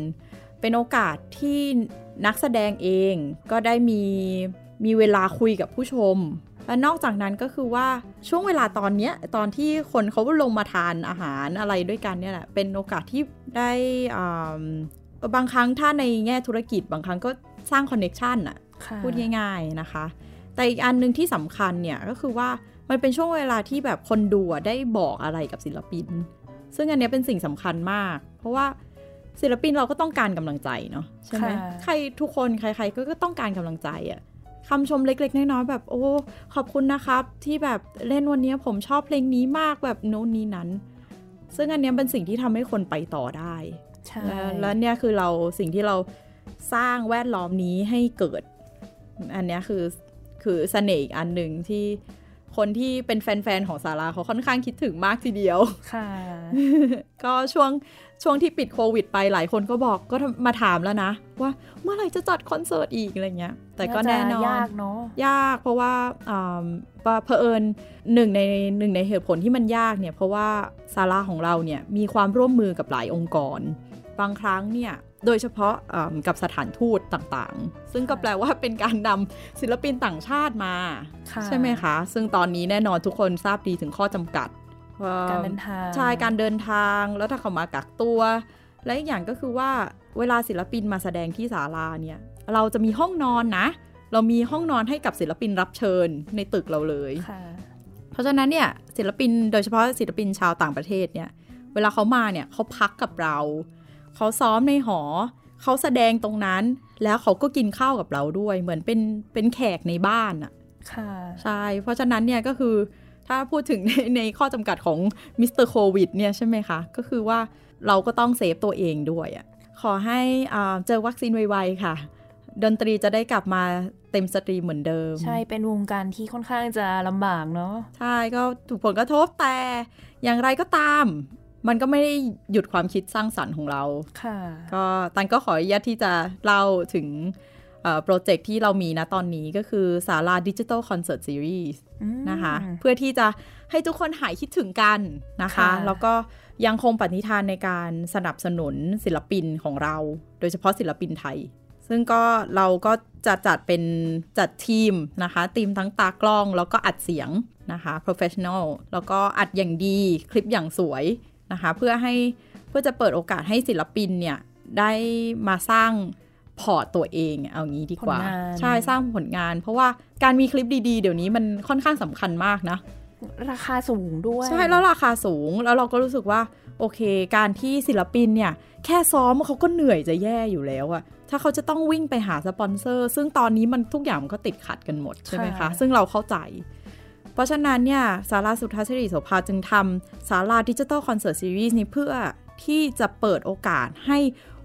เป็นโอกาสที่นักแสดงเองก็ได้มีมีเวลาคุยกับผู้ชม และนอกจากนั้นก็คือว่าช่วงเวลาตอนนี้ตอนที่คนเขาลงมาทานอาหารอะไรด้วยกันเนี่ยแหละเป็นโอกาสที่ได้อ่า บางครั้งถ้าในแง่ธุรกิจบางครั้งก็สร้าง connection อะค่ะพูดง่ายๆนะคะ แต่อีกอันหนึ่งที่สำคัญเนี่ยก็คือว่ามันเป็นช่วงเวลาที่แบบคนดูอะได้บอกอะไรกับศิลปิน ซึ่งอันเนี้ยเป็นสิ่งสำคัญมาก เพราะว่าศิลปินเราก็ต้องการกำลังใจเนาะใช่ไหมค่ะใครทุกคนใครๆก็ก็ต้องการกำลังใจอะคำชมเล็กๆ น้อยๆแบบโอ้ขอบคุณนะครับ ที่แบบเล่นวันเนี้ยผมชอบเพลงนี้มากแบบโน้นนี้นั้น ซึ่งอันเนี้ยเป็นสิ่งที่ทำให้คนไปต่อได้ใช่ แล้วแล้วเนี่ยคือเราสิ่งที่เราสร้างแวดล้อมนี้ให้เกิด อันเนี้ยคือคือเสน่ห์อีกอันหนึ่งที่คนที่เป็นแฟนๆ ของสาราเขาค่อนข้างคิดถึงมากทีเดียว ค่ะ ก็ช่วงช่วงที่ปิดโควิดไปหลายคนก็บอกก็มาถามแล้วนะ ว่าเมื่อไหร่จะจัดคอนเสิร์ตอีกอะไรเงี้ย แต่ก็แน่นอน ยากเนาะ ยากเพราะว่าอ่าว่าเผอิญหนึ่งในหนึ่งในเหตุผลที่มันยากเนี่ย เพราะว่าซาร่าของเราเนี่ยมีความร่วมมือกับหลายองค์กร บางครั้งเนี่ยโดยเฉพาะอ่ากับสถานทูตต่างๆ ซึ่งก็แปลว่าเป็นการนำศิลปินต่างชาติมาค่ะใช่ไหมคะ ซึ่งตอนนี้แน่นอนทุกคนทราบดีถึงข้อจำกัดว่การเดินทางใช่การเดินทางแล้วถ้าเขามากักตัว และอีกอย่างก็คือว่าเวลาศิลปินมาแสดงที่ศาลาเนี่ย เราจะมีห้องนอนนะ เรามีห้องนอนให้กับศิลปินรับเชิญในตึกเราเลยค่ะเพราะฉะนั้นเนี่ยศิลปินโดยเฉพาะศิลปินชาวต่างประเทศเนี่ย เวลาเขามาเนี่ยเขาพักกับเรา เขาซ้อมในหอ เขาแสดงตรงนั้น แล้วเขาก็กินข้าวกับเราด้วย เหมือนเป็นเป็นแขกในบ้านอะค่ะ ใช่ เพราะฉะนั้นเนี่ยก็คือถ้าพูดถึงในในข้อจำกัดของมิสเตอร์โควิดเนี่ยใช่ไหมคะ ก็คือว่าเราก็ต้อง save ตัวเองด้วยอะค่ะขอให้อ่าเจอวัคซีนไวๆค่ะ ดนตรีจะได้กลับมาเต็ม steam เหมือนเดิม ใช่เป็นวงการที่ค่อนข้างจะลำบากเนาะใช่ก็ถูกผลกระทบแต่อย่างไรก็ตาม มันก็ไม่ได้หยุดความคิดสร้างสรรค์ของเรา ค่ะ ก็ตันก็ขออนุญาตที่จะเล่าถึงโปรเจกต์ที่เรามีนะตอนนี้ก็คือสาราดิจิ t a ลคอนเสิร์ตซีรีส์อืมนะคะ เพื่อที่จะให้ทุกคนหายคิดถึงกันนะคะค่ะแล้วก็ยังคงปณิธานในการสนับสนุนศิลปินของเรา โดยเฉพาะศิลปินไทย ซึ่งก็เราก็จะจัดเป็นจัดทีมนะคะ ทีมทั้งตากล้องแล้วก็อัดเสียงนะคะ professional แล้วก็อัดอย่างดีคลิปอย่างสวย นะคะเพื่อให้เพื่อจะเปิดโอกาสให้ศิลปินเนี่ยได้มาสร้าง port ตัวเองเอางี้ดีกว่าผลงานใช่สร้างผลงาน เพราะว่าการมีคลิปดีๆ เดี๋ยวนี้มันค่อนข้างสำคัญมากนะ ราคาสูงด้วย ใช่แล้วราคาสูงแล้วเราก็รู้สึกว่า โอเค การที่ศิลปินเนี่ย แค่ซ้อมเขาก็เหนื่อยจะแย่อยู่แล้วอะถ้าเขาจะต้องวิ่งไปหาสปอนเซอร์ ซึ่งตอนนี้มันทุกอย่างมันก็ติดขัดกันหมดใช่ไหมคะ ซึ่งเราเข้าใจ เพราะฉะนั้นเนี่ยสาราสุทธาสิริโสภาจึงทำสาราดิจิ t a ลคอนเสิร์ตซีรีส์นี้เพื่อที่จะเปิดโอกาสให้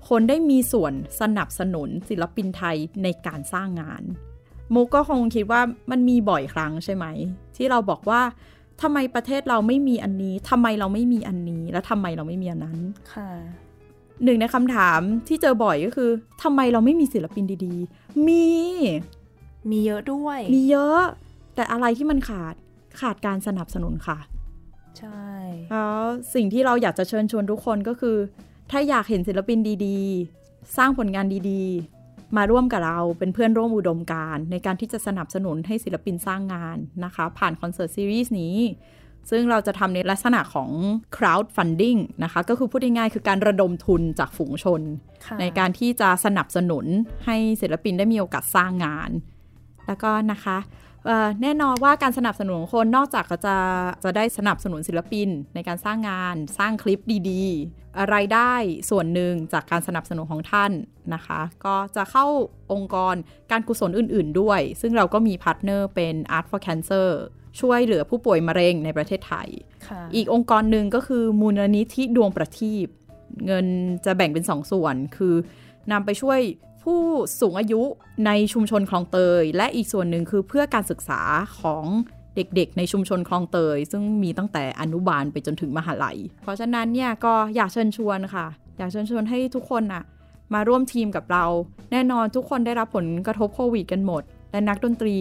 คนได้มีส่วนสนับสนุนศิลปินไทยในการสร้างงาน มุกก็คงคิดว่ามันมีบ่อยครั้งใช่ไหม ที่เราบอกว่าทำไมประเทศเราไม่มีอันนี้ทำไมเราไม่มีอันนี้ แล้วทำไมเราไม่มีอันนั้นค่ะหนึ่งในคำถามที่เจอบ่อยก็คือทำไมเราไม่มีศิลปินดีๆ มี มีเยอะด้วย มีเยอะ แต่อะไรที่มันขาดขาดการสนับสนุนค่ะ ใช่แล้วสิ่งที่เราอยากจะเชิญชวนทุกคนก็คือ ถ้าอยากเห็นศิลปินดีๆ สร้างผลงานดีๆ มาร่วมกับเราเป็นเพื่อนร่วมอุดมการณ์ในการที่จะสนับสนุนให้ศิลปินสร้างงานนะคะ ผ่านคอนเสิร์ตซีรีส์นี้ซึ่งเราจะทำในลักษณะของ crowd funding นะคะ ก็คือพูดง่ายๆคือการระดมทุนจากฝูงชนค่ะในการที่จะสนับสนุนให้ศิลปินได้มีโอกาสสร้างงาน แล้วก็นะคะเอ่อ แน่นอนว่าการสนับสนุนของคนนอกจากจะจะได้สนับสนุนศิลปินในการสร้างงานสร้างคลิปดีๆ รายได้ส่วนหนึ่งจากการสนับสนุนของท่านนะคะ ก็จะเข้าองค์กรการกุศลอื่นๆด้วย ซึ่งเราก็มี partner เป็น Art for Cancer ช่วยเหลือผู้ป่วยมะเร็งในประเทศไทยค่ะอีกองค์กรหนึ่งก็คือมูลนิธิดวงประทีปเงินจะแบ่งเป็นสองส่วนคือนำไปช่วย ผู้สูงอายุในชุมชนคลองเตย และอีกส่วนหนึ่งคือเพื่อการศึกษาของเด็กๆ ในชุมชนคลองเตย ซึ่งมีตั้งแต่อนุบาลไปจนถึงมหาลัย เพราะฉะนั้นเนี่ยก็อยากเชิญชวนค่ะ อยากเชิญชวนให้ทุกคนน่ะมาร่วมทีมกับเรา แน่นอนทุกคนได้รับผลกระทบโควิดกันหมด และนักดนตรี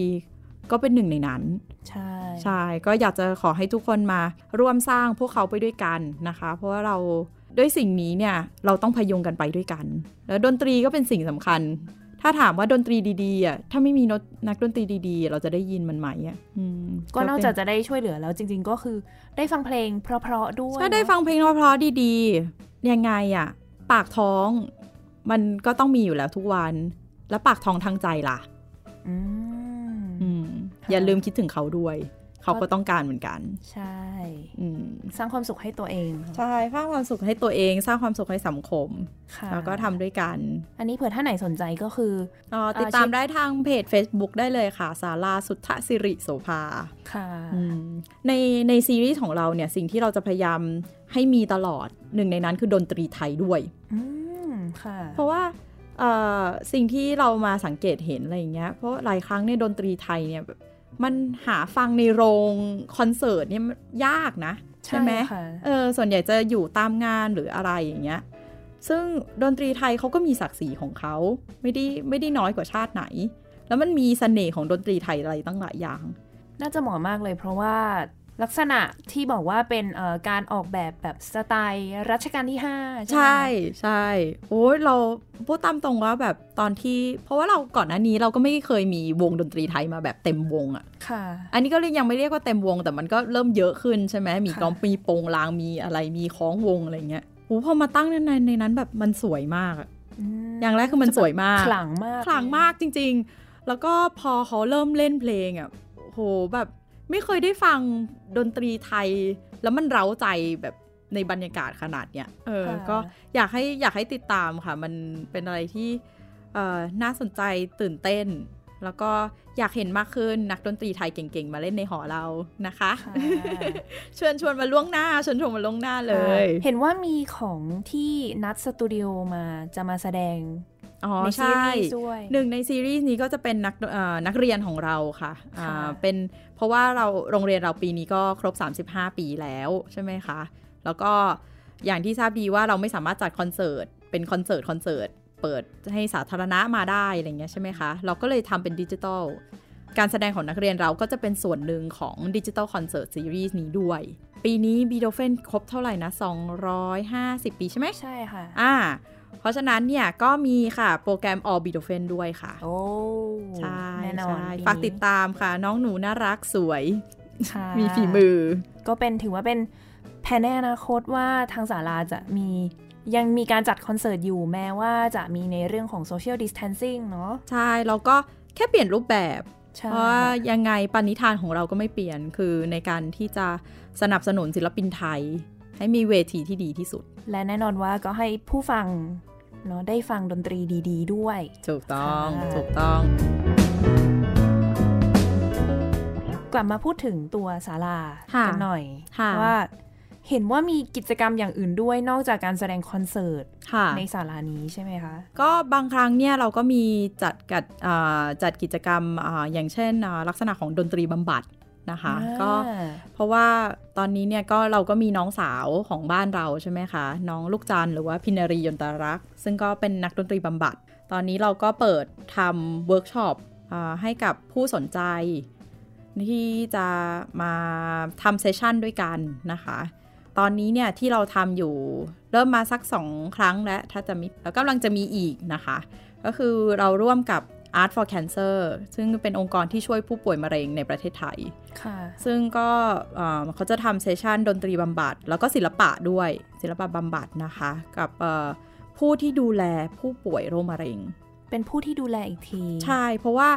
ก็เป็นหนึ่งในนั้น ใช่ใช่ก็อยากจะขอให้ทุกคนมาร่วมสร้างพวกเขาไปด้วยกันนะคะ เพราะว่าเรา ด้วยสิ่งนี้เนี่ยเราต้องพยุงกันไปด้วยกัน แล้วดนตรีก็เป็นสิ่งสำคัญ ถ้าถามว่าดนตรีดีๆอะถ้าไม่มีนักดนตรีดีๆ เราจะได้ยินมันไหมอะอืมก็นอกจากเป็จะได้ช่วยเหลือแล้วจริง ๆ ก็คือได้ฟังเพลงเพราะๆด้วยถ้าได้ฟังเพลงเพราะๆดีๆยังไงอะปากท้องมันก็ต้องมีอยู่แล้วทุกวัน แล้วปากท้องทางใจล่ะอืมอืมค่ะอย่าลืมคิดถึงเขาด้วย เขาก็ต้องการเหมือนกัน ใช่อืมสร้างความสุขให้ตัวเอง ใช่สร้างความสุขให้ตัวเอง สร้างความสุขให้สังคมค่ะแล้วก็ทำด้วยกัน อันนี้เผื่อท่านไหนสนใจก็คืออ๋อเอ่อติดตามเช็คได้ทางเพจ Facebook ได้เลยค่ะสาราสุทธสิริโสภาค่ะอืมในในซีรีส์ของเราเนี่ยสิ่งที่เราจะพยายามให้มีตลอดหนึ่งในนั้นคือดนตรีไทยด้วยอืมค่ะเพราะว่าเอ่อสิ่งที่เรามาสังเกตเห็นอะไรอย่างเงี้ย เพราะหลายครั้งเนี่ยดนตรีไทยเนี่ยแบบ มันหาฟังในโรงคอนเสิร์ตเนี่ยมันยากนะ ใช่ไหมค่ะเออส่วนใหญ่จะอยู่ตามงานหรืออะไรอย่างเงี้ยซึ่งดนตรีไทยเขาก็มีศักดิ์ศรีของเขาไม่ได้ไม่ได้น้อยกว่าชาติไหน แล้วมันมีเสน่ห์ของดนตรีไทยอะไรตั้งหลายอย่าง น่าจะเหมาะมากเลยเพราะว่า ลักษณะที่บอกว่าเป็นเอ่อการออกแบบแบบสไตล์รัชกาลที่ 5 ใช่ไหมใช่ใช่โอ้ยเราพูดตามตรงว่าแบบตอนที่ เพราะว่าเราก่อนหน้านี้เราก็ไม่เคยมีวงดนตรีไทยมาแบบเต็มวงอะ่ะค่ะ อันนี้ก็เรียกยังไม่เรียกว่าเต็มวง แต่มันก็เริ่มเยอะขึ้นใช่ไหมมีค่ะกลองมีโปงลางมีอะไรมีคล้องวงอะไรเงี้ยโอ้พอมาตั้งในในในนั้นแบบมันสวยมากอะมอย่างแรกคือมันสวยมากขลังมากขลังมากจริง ๆ แล้วก็พอเขาเริ่มเล่นเพลงอะ่ะโหแบบ ไม่เคยได้ฟังดนตรีไทย แล้วมันเร้าใจแบบในบรรยากาศขนาดเนี้ยเออค่ะก็อยากให้อยากให้ติดตามค่ะ มันเป็นอะไรที่เอ่อน่าสนใจตื่นเต้น แล้วก็อยากเห็นมากขึ้นนักดนตรีไทยเก่งๆ มาเล่นในหอเรานะคะค่ะเชิญชวนมาล่วงหน้าเชิญชวนมาล่วงหน้าเลย เห็นว่ามีของที่นัดสตูดิโอมาจะมาแสดงอ๋อในซีใช่รีส์ด้วยหนึ่งในซีรีส์นี้ก็จะเป็นนักเอ่อนักเรียนของเราค่ะอ่าค่ะเป็น เพราะว่าเราโรงเรียนเราปีนี้ก็ครบ 35 ปีแล้วใช่ไหมคะ แล้วก็อย่างที่ทราบดีว่าเราไม่สามารถจัดคอนเสิร์ตเป็นคอนเสิร์ตคอนเสิร์ตเปิดให้สาธารณะมาได้อะไรเงี้ยใช่ไหมคะ เราก็เลยทำเป็นดิจิทัลการแสดงของนักเรียนเราก็จะเป็นส่วนหนึ่งของ digital concert series นี้ด้วย ปีนี้บีโดเฟนครบเท่าไหร่นะ 250 ปีใช่ไหมใช่ค่ะ อ่า เพราะฉะนั้นเนี่ยก็มีค่ะโปรแกรม All b e t h o f e n ด้วยค่ะ โอ้ใช่แน่นอนใช่ปีนี้ฝากติดตามค่ะ น้องหนูน่ารักสวยค่ะมีฝีมือ ก็เป็นถือว่าเป็นแผนในอนาคตว่าทางศาลาจะมียังมีการจัดคอนเสิร์ตอยู่แม้ว่าจะมีในเรื่องของ social distancing เนาะใช่ แล้วก็แค่เปลี่ยนรูปแบบใช่เพราะว่ายังไงปณิธานของเราก็ไม่เปลี่ยนคือในการที่จะสนับสนุนศิลปินไทย ให้มีเวทีที่ดีที่สุด และแน่นอนว่าก็ให้ผู้ฟัง เนาะได้ฟังดนตรีดี ๆ ด้วย ถูกต้องค่ะถูกต้อง กลับมาพูดถึงตัวศาลาค่ะกัหน่อยค่ะว่าเห็นว่ามีกิจกรรมอย่างอื่นด้วยนอกจากการแสดงคอนเสิร์ตค่ะในศาลานี้ใช่ไหมคะ ก็บางครั้งเนี่ยเราก็มีจัดกัดอ่าจัดกิจกรรมอาอย่างเช่นอ่าลักษณะของดนตรีบำบัด นะคะ ก็อ่าเพราะว่าตอนนี้เนี่ยก็เราก็มีน้องสาวของบ้านเราใช่ไหมคะ น้องลูกจันทร์หรือว่าพินารียนตารักษ์ซึ่งก็เป็นนักดนตรีบำบัด ตอนนี้เราก็เปิดทำเวิร์กช็อปอ่าให้กับผู้สนใจ ที่จะมาทำ session ด้วยกันนะคะ ตอนนี้เนี่ยที่เราทำอยู่เริ่มมาสักสองครั้งแล้วถ้าจะมีแล้วกำลังจะมีอีกนะคะ ก็คือเราร่วมกับ Art for Cancer ซึ่งเป็นองค์กรที่ช่วยผู้ป่วยมะเร็งในประเทศไทยค่ะซึ่งก็เอ่อเขาจะทำ session ดนตรีบำบัด แล้วก็ศิลปะด้วย ศิลปะบำบัดนะคะ กับเอ่อผู้ที่ดูแลผู้ป่วยโรคมะเร็ง เป็นผู้ที่ดูแลอีกที ใช่ เพราะว่า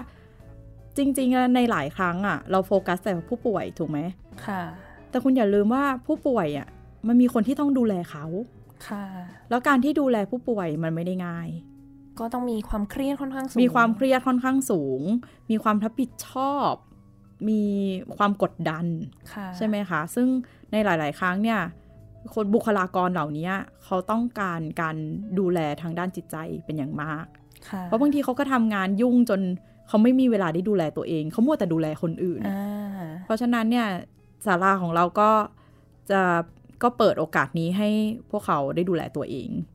จริงๆแล้วในหลายครั้งอะเราโฟกัสแต่ผู้ป่วยถูกไหม ค่ะ แต่คุณอย่าลืมว่าผู้ป่วยอะมันมีคนที่ต้องดูแลเขา ค่ะ แล้วการที่ดูแลผู้ป่วยมันไม่ได้ง่าย ก็ต้องมีความเครียดค่อนข้างสูง มีความเครียดค่อนข้างสูง มีความรับผิดชอบ มีความกดดันค่ะใช่ไหมคะ ซึ่งในหลาย ๆ ครั้งเนี่ย คนบุคลากรเหล่านี้เขาต้องการการดูแลทางด้านจิตใจเป็นอย่างมากค่ะเพราะบางทีเขาก็ทำงานยุ่งจนเขาไม่มีเวลาได้ดูแลตัวเอง เขามัวแต่ดูแลคนอื่นอ่าเพราะฉะนั้นเนี่ยศาลาของเราก็จะก็เปิดโอกาสนี้ให้พวกเขาได้ดูแลตัวเองค่ะ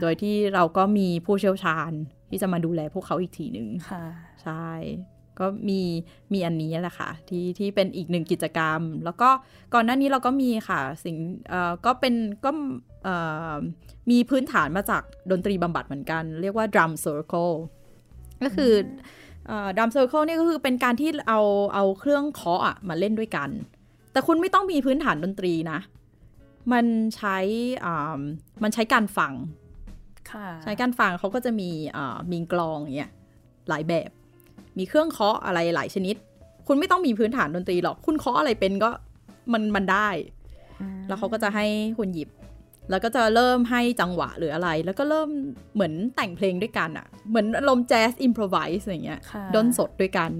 โดยที่เราก็มีผู้เชี่ยวชาญที่จะมาดูแลพวกเขาอีกทีหนึ่งค่ะใช่ ก็มีมีอันนี้แหละค่ะ ที่ที่เป็นอีกหนึ่งกิจกรรม แล้วก็ก่อนหน้านี้เราก็มีค่ะสิ่งเอ่อก็เป็นก็เอ่อมีพื้นฐานมาจากดนตรีบำบัดเหมือนกัน เรียกว่า drum circle ก็คือเอ่อ drum circle นี่ก็คือเป็นการที่เอาเอาเครื่องเคาะอะมาเล่นด้วยกัน แต่คุณไม่ต้องมีพื้นฐานดนตรีนะ มันใช้อ่ามันใช้การฟังค่ะใช้การฟังเขาก็จะมีอ่ามีกลองอย่างเงี้ยหลายแบบ มีเครื่องเคาะอะไรหลายชนิด คุณไม่ต้องมีพื้นฐานดนตรีหรอก คุณเคาะอะไรเป็นก็มันมันได้ แล้วเขาก็จะให้คุณหยิบ แล้วก็จะเริ่มให้จังหวะหรืออะไร แล้วก็เริ่มเหมือนแต่งเพลงด้วยกันอะเหมือนอารมณ์แจ๊สอิมพรไวส์อย่างเงี้ยค่ะด้นสดด้วยกัน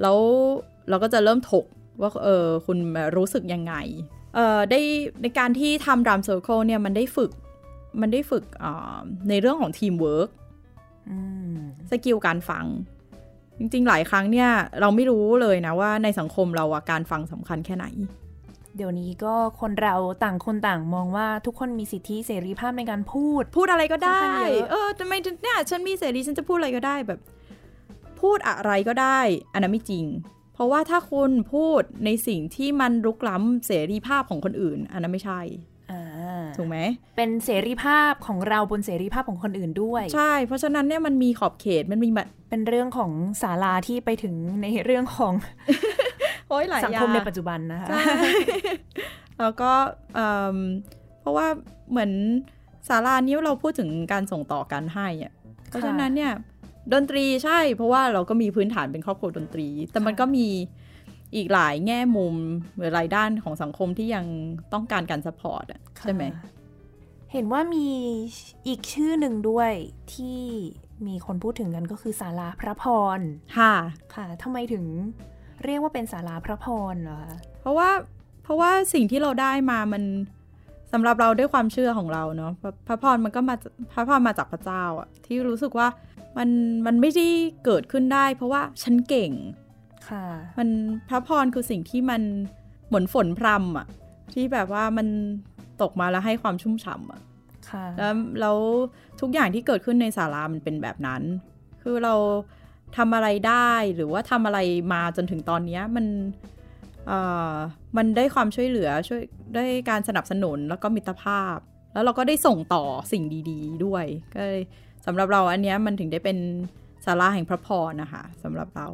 แล้วเราก็จะเริ่มถกว่าเออคุณรู้สึกยังไงเออ ได้ในการที่ทำ drum circle เนี่ยมันได้ฝึกมันได้ฝึกอ่าในเรื่องของทีมเวิร์กอืม skill การฟัง จริง ๆ หลายครั้งเนี่ย เราไม่รู้เลยนะว่าในสังคมเราอะการฟังสำคัญแค่ไหน เดี๋ยวนี้ก็คนเราต่างคนต่างมองว่าทุกคนมีสิทธิเสรีภาพในการพูด พูดอะไรก็ได้ค่อนข้างเยอะเออทำไมเนี่ยฉันมีเสรีฉันจะพูดอะไรก็ได้แบบ พูดอะไรก็ได้ อันนั้นไม่จริง เพราะว่าถ้าคุณพูดในสิ่งที่มันรุกล้ำเสรีภาพของคนอื่น อันนั้นไม่ใช่อ่าถูกไหม เป็นเสรีภาพของเราบนเสรีภาพของคนอื่นด้วย ใช่ เพราะฉะนั้นเนี่ยมันมีขอบเขตมันมีแบบเป็นเรื่องของศาลาที่ไปถึงในเรื่องของโอ้ยหลายสังอย่าคงมในปัจจุบันนะคะใช่แล้วก็เอิ่มเพราะว่าเหมือนสารานี้เราพูดถึงการส่งต่อการให้อะเพราะฉะนั้นเนี่ย ดนตรีใช่ เพราะว่าเราก็มีพื้นฐานเป็นครอบครัวดนตรี แต่มันก็มีอีกหลายแง่มุมหรือหลายด้านของสังคมที่ยังต้องการการสปอร์ตอะใช่ไหมค่ะเห็นว่ามีอีกชื่อหนึ่งด้วยที่มีคนพูดถึงกันก็คือศาลาพระพร ค่ะ ค่ะทำไมถึงเรียกว่าเป็นศาลาพระพรเหรอคะ เพราะว่าเพราะว่าสิ่งที่เราได้มามันสำหรับเราด้วยความเชื่อของเราเนาะพระพระพรมันก็มาพระพรมาจากพระเจ้าอะที่รู้สึกว่า มันมันไม่ได้เกิดขึ้นได้ เพราะว่าฉันเก่ง ค่ะ มันพระพรคือสิ่งที่มันเหมือนฝนพรำอะที่แบบว่ามันตกมาแล้วให้ความชุ่มฉ่ำอะค่ะแล้วแล้วทุกอย่างที่เกิดขึ้นในศาลามันเป็นแบบนั้น คือเราทำอะไรได้หรือว่าทำอะไรมาจนถึงตอนเนี้ยมันเอ่อมันได้ความช่วยเหลือช่วยได้การสนับสนุนแล้วก็มิตรภาพ แล้วเราก็ได้ส่งต่อสิ่งดี ๆ ด้วย ก็เลยสำหรับเราอันเนี้ยมันถึงได้เป็นศาลาแห่งพระพรนะคะสำหรับเรา